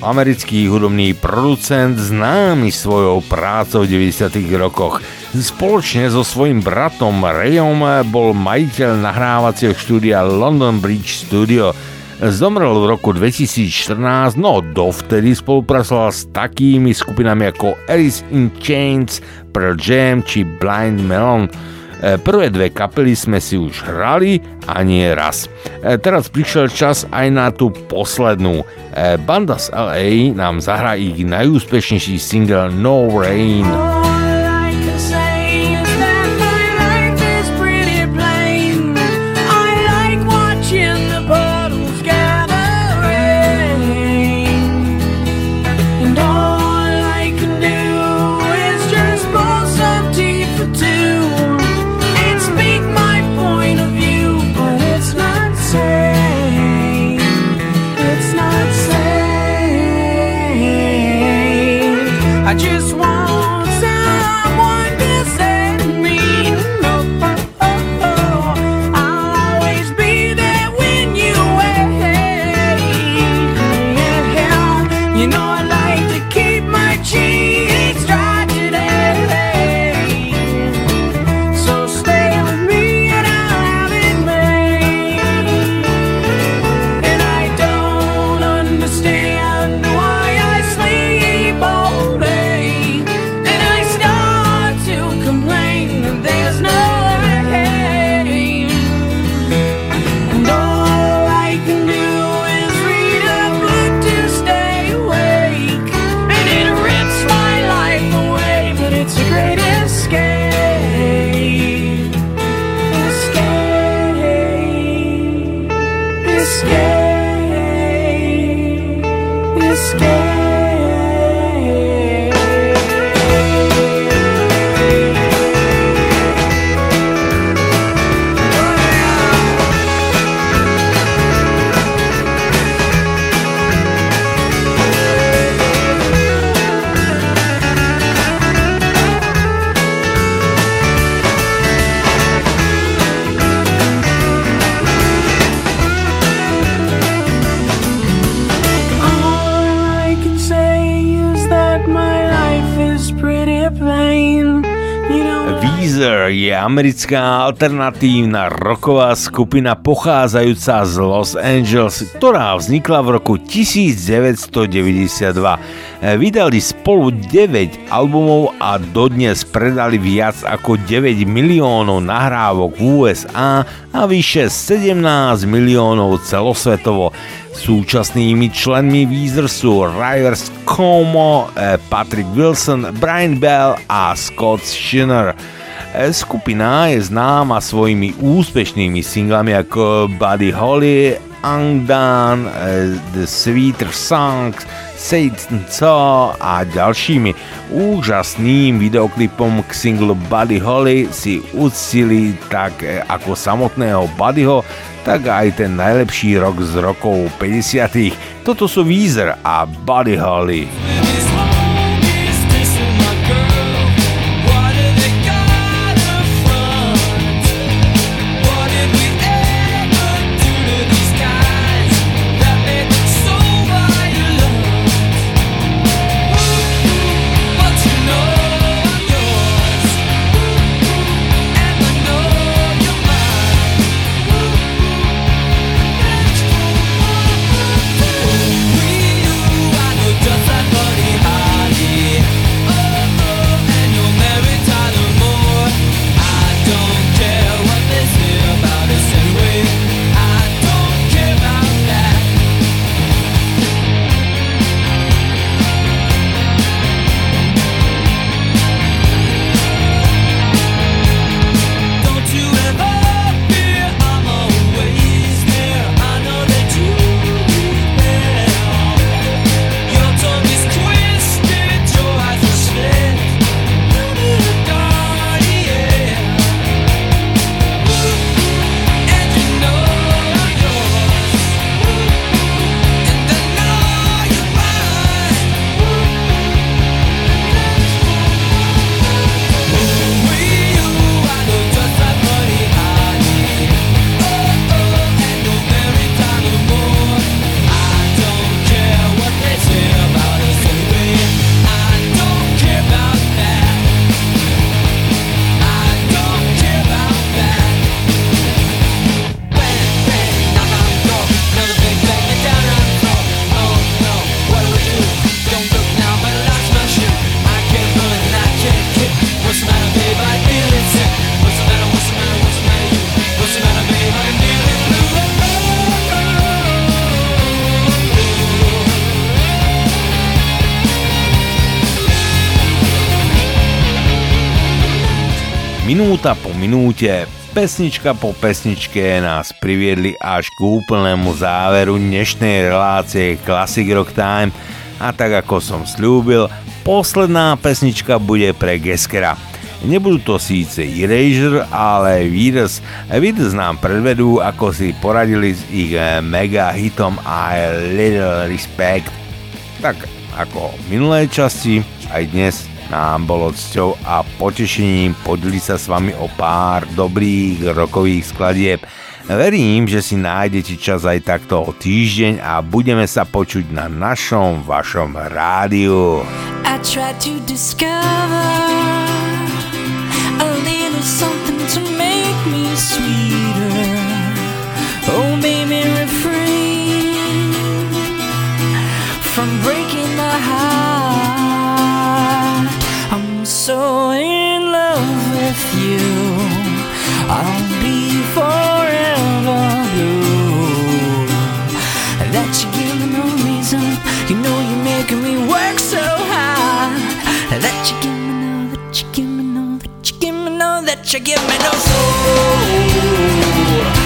americký hudobný producent známy svojou prácou v 90. rokoch. Spoločne so svojím bratom Rayom bol majiteľ nahrávacieho štúdia London Bridge Studio. Zomrel v roku 2014, no dovtedy spolupracoval s takými skupinami ako Alice in Chains, Pearl Jam či Blind Melon. E, prvé dve kapely sme si už hrali a nie raz. E, teraz prišiel čas aj na tú poslednú. E, Banda z LA nám zahrá ich najúspešnejší single No Rain. Weezer je americká alternatívna roková skupina pochádzajúca z Los Angeles, ktorá vznikla v roku 1992. Vydali spolu 9 albumov a dodnes predali viac ako 9 miliónov nahrávok v USA a vyše 17 miliónov celosvetovo. Súčasnými členmi Weezer sú Rivers Como, eh, Patrick Wilson, Brian Bell a Scott Schinner. Eh, Skupina je známa svojimi úspešnými singlami ako Buddy Holly, Angdan, eh, The Sweeter Songs, Satan Co a ďalšími. Úžasným videoklipom k singlu Buddy Holly si uctili tak eh, ako samotného Buddyho, tak aj ten najlepší rok z rokov 50. Toto sú Weezer a Buddy Holly. Minúte, pesnička po pesničke nás priviedli až k úplnému záveru dnešnej relácie Classic Rock Time a tak ako som slúbil, posledná pesnička bude pre Geskera. Nebudú to síce Erasure, ale Virus. Virus nám predvedú, ako si poradili s ich eh, mega hitom I Little Respect. Tak ako v minulej časti, aj dnes nám bolo cťou a potešením podeliť sa s vami o pár dobrých rokových skladieb. Verím, že si nájdete čas aj takto o týždeň a budeme sa počuť na našom vašom rádiu. I tried to discover a little something to me making me work so hard. That you give me no, that you give me no, that you give me no, that you give me no soul.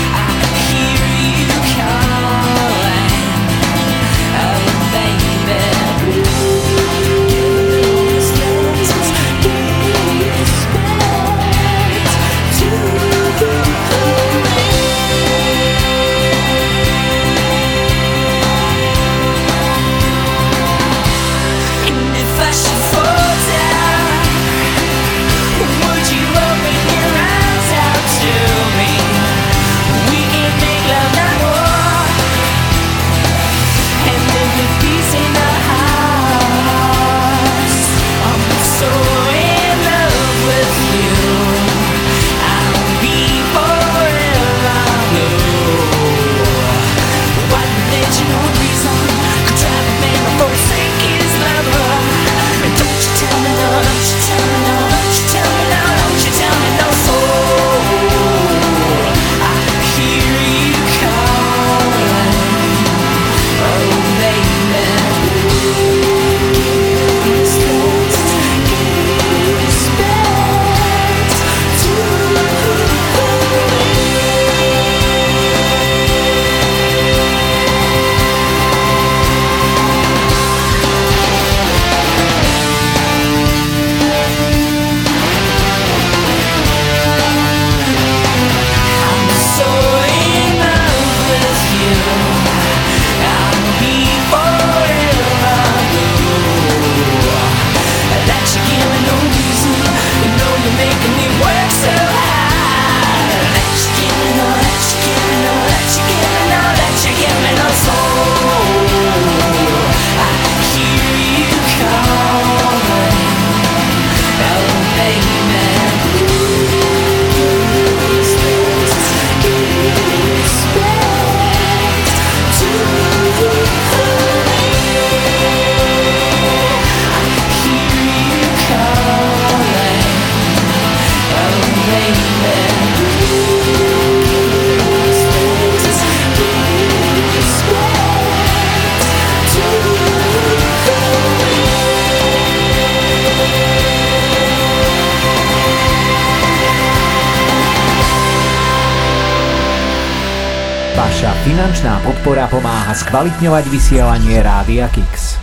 Vaša finančná podpora pomáha skvalitňovať vysielanie Rádia Kix.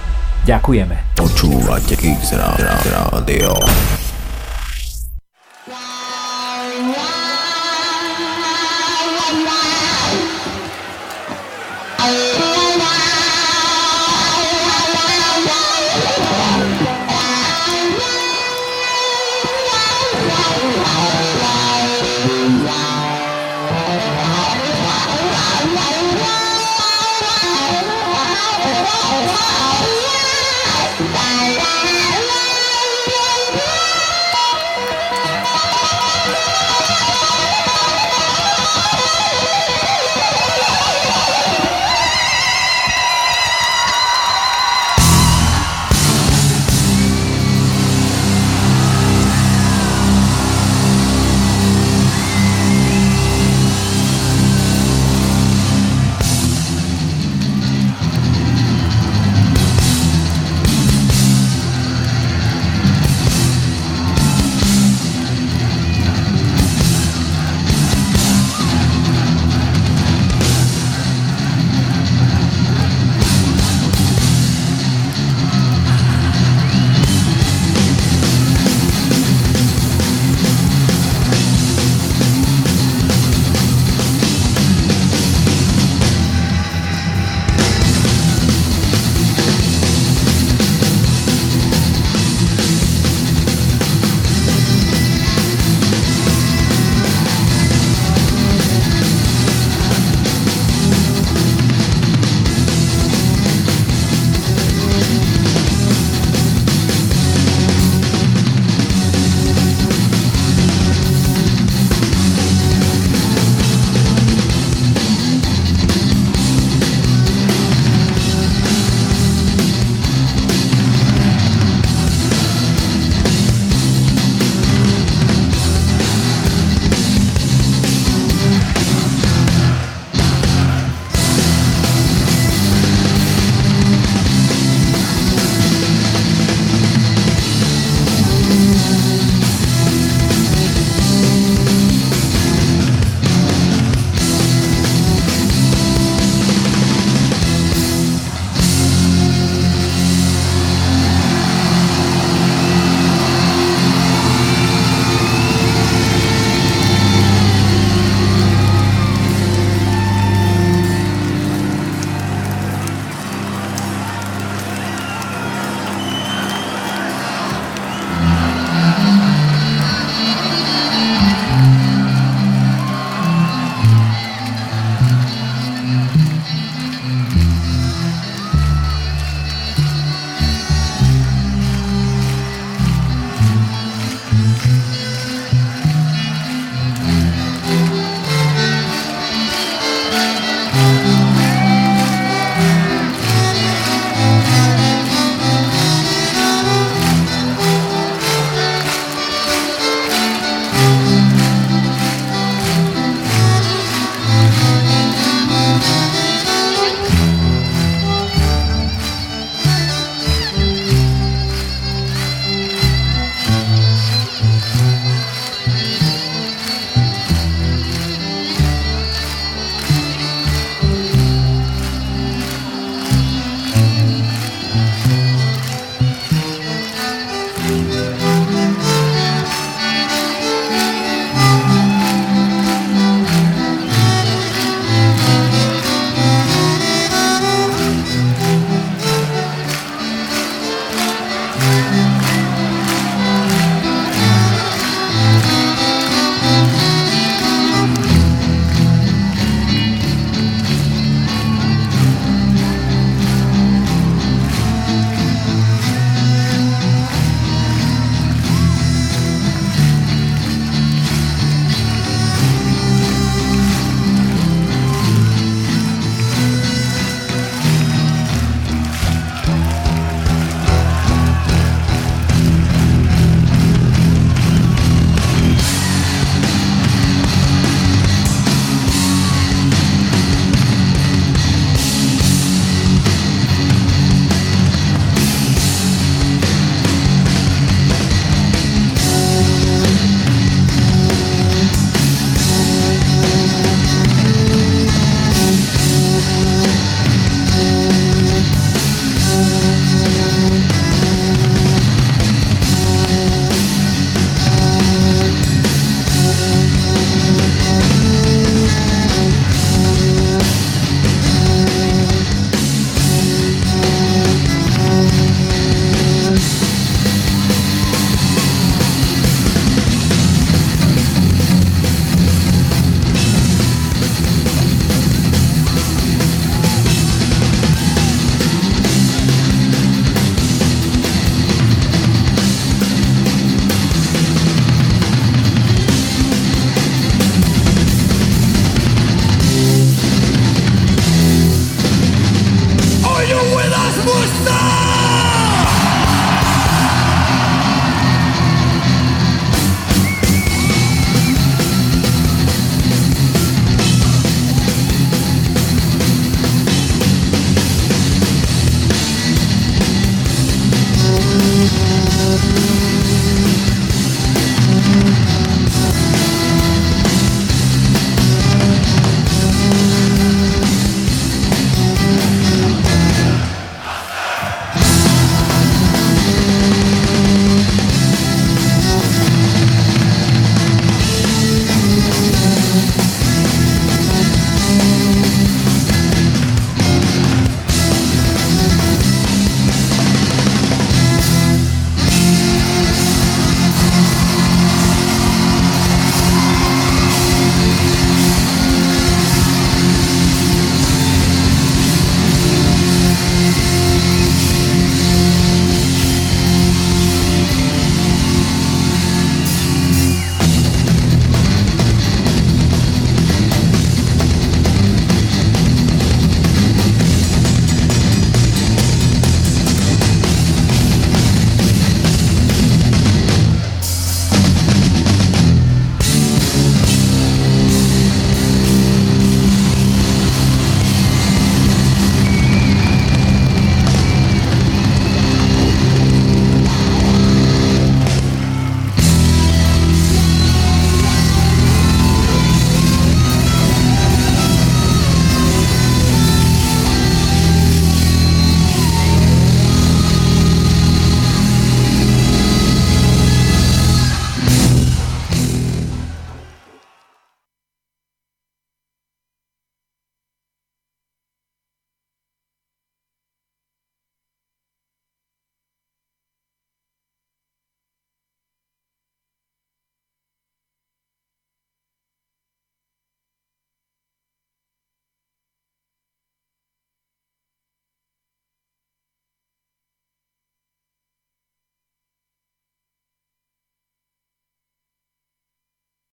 Ďakujeme. Počúvate Kix Rádio.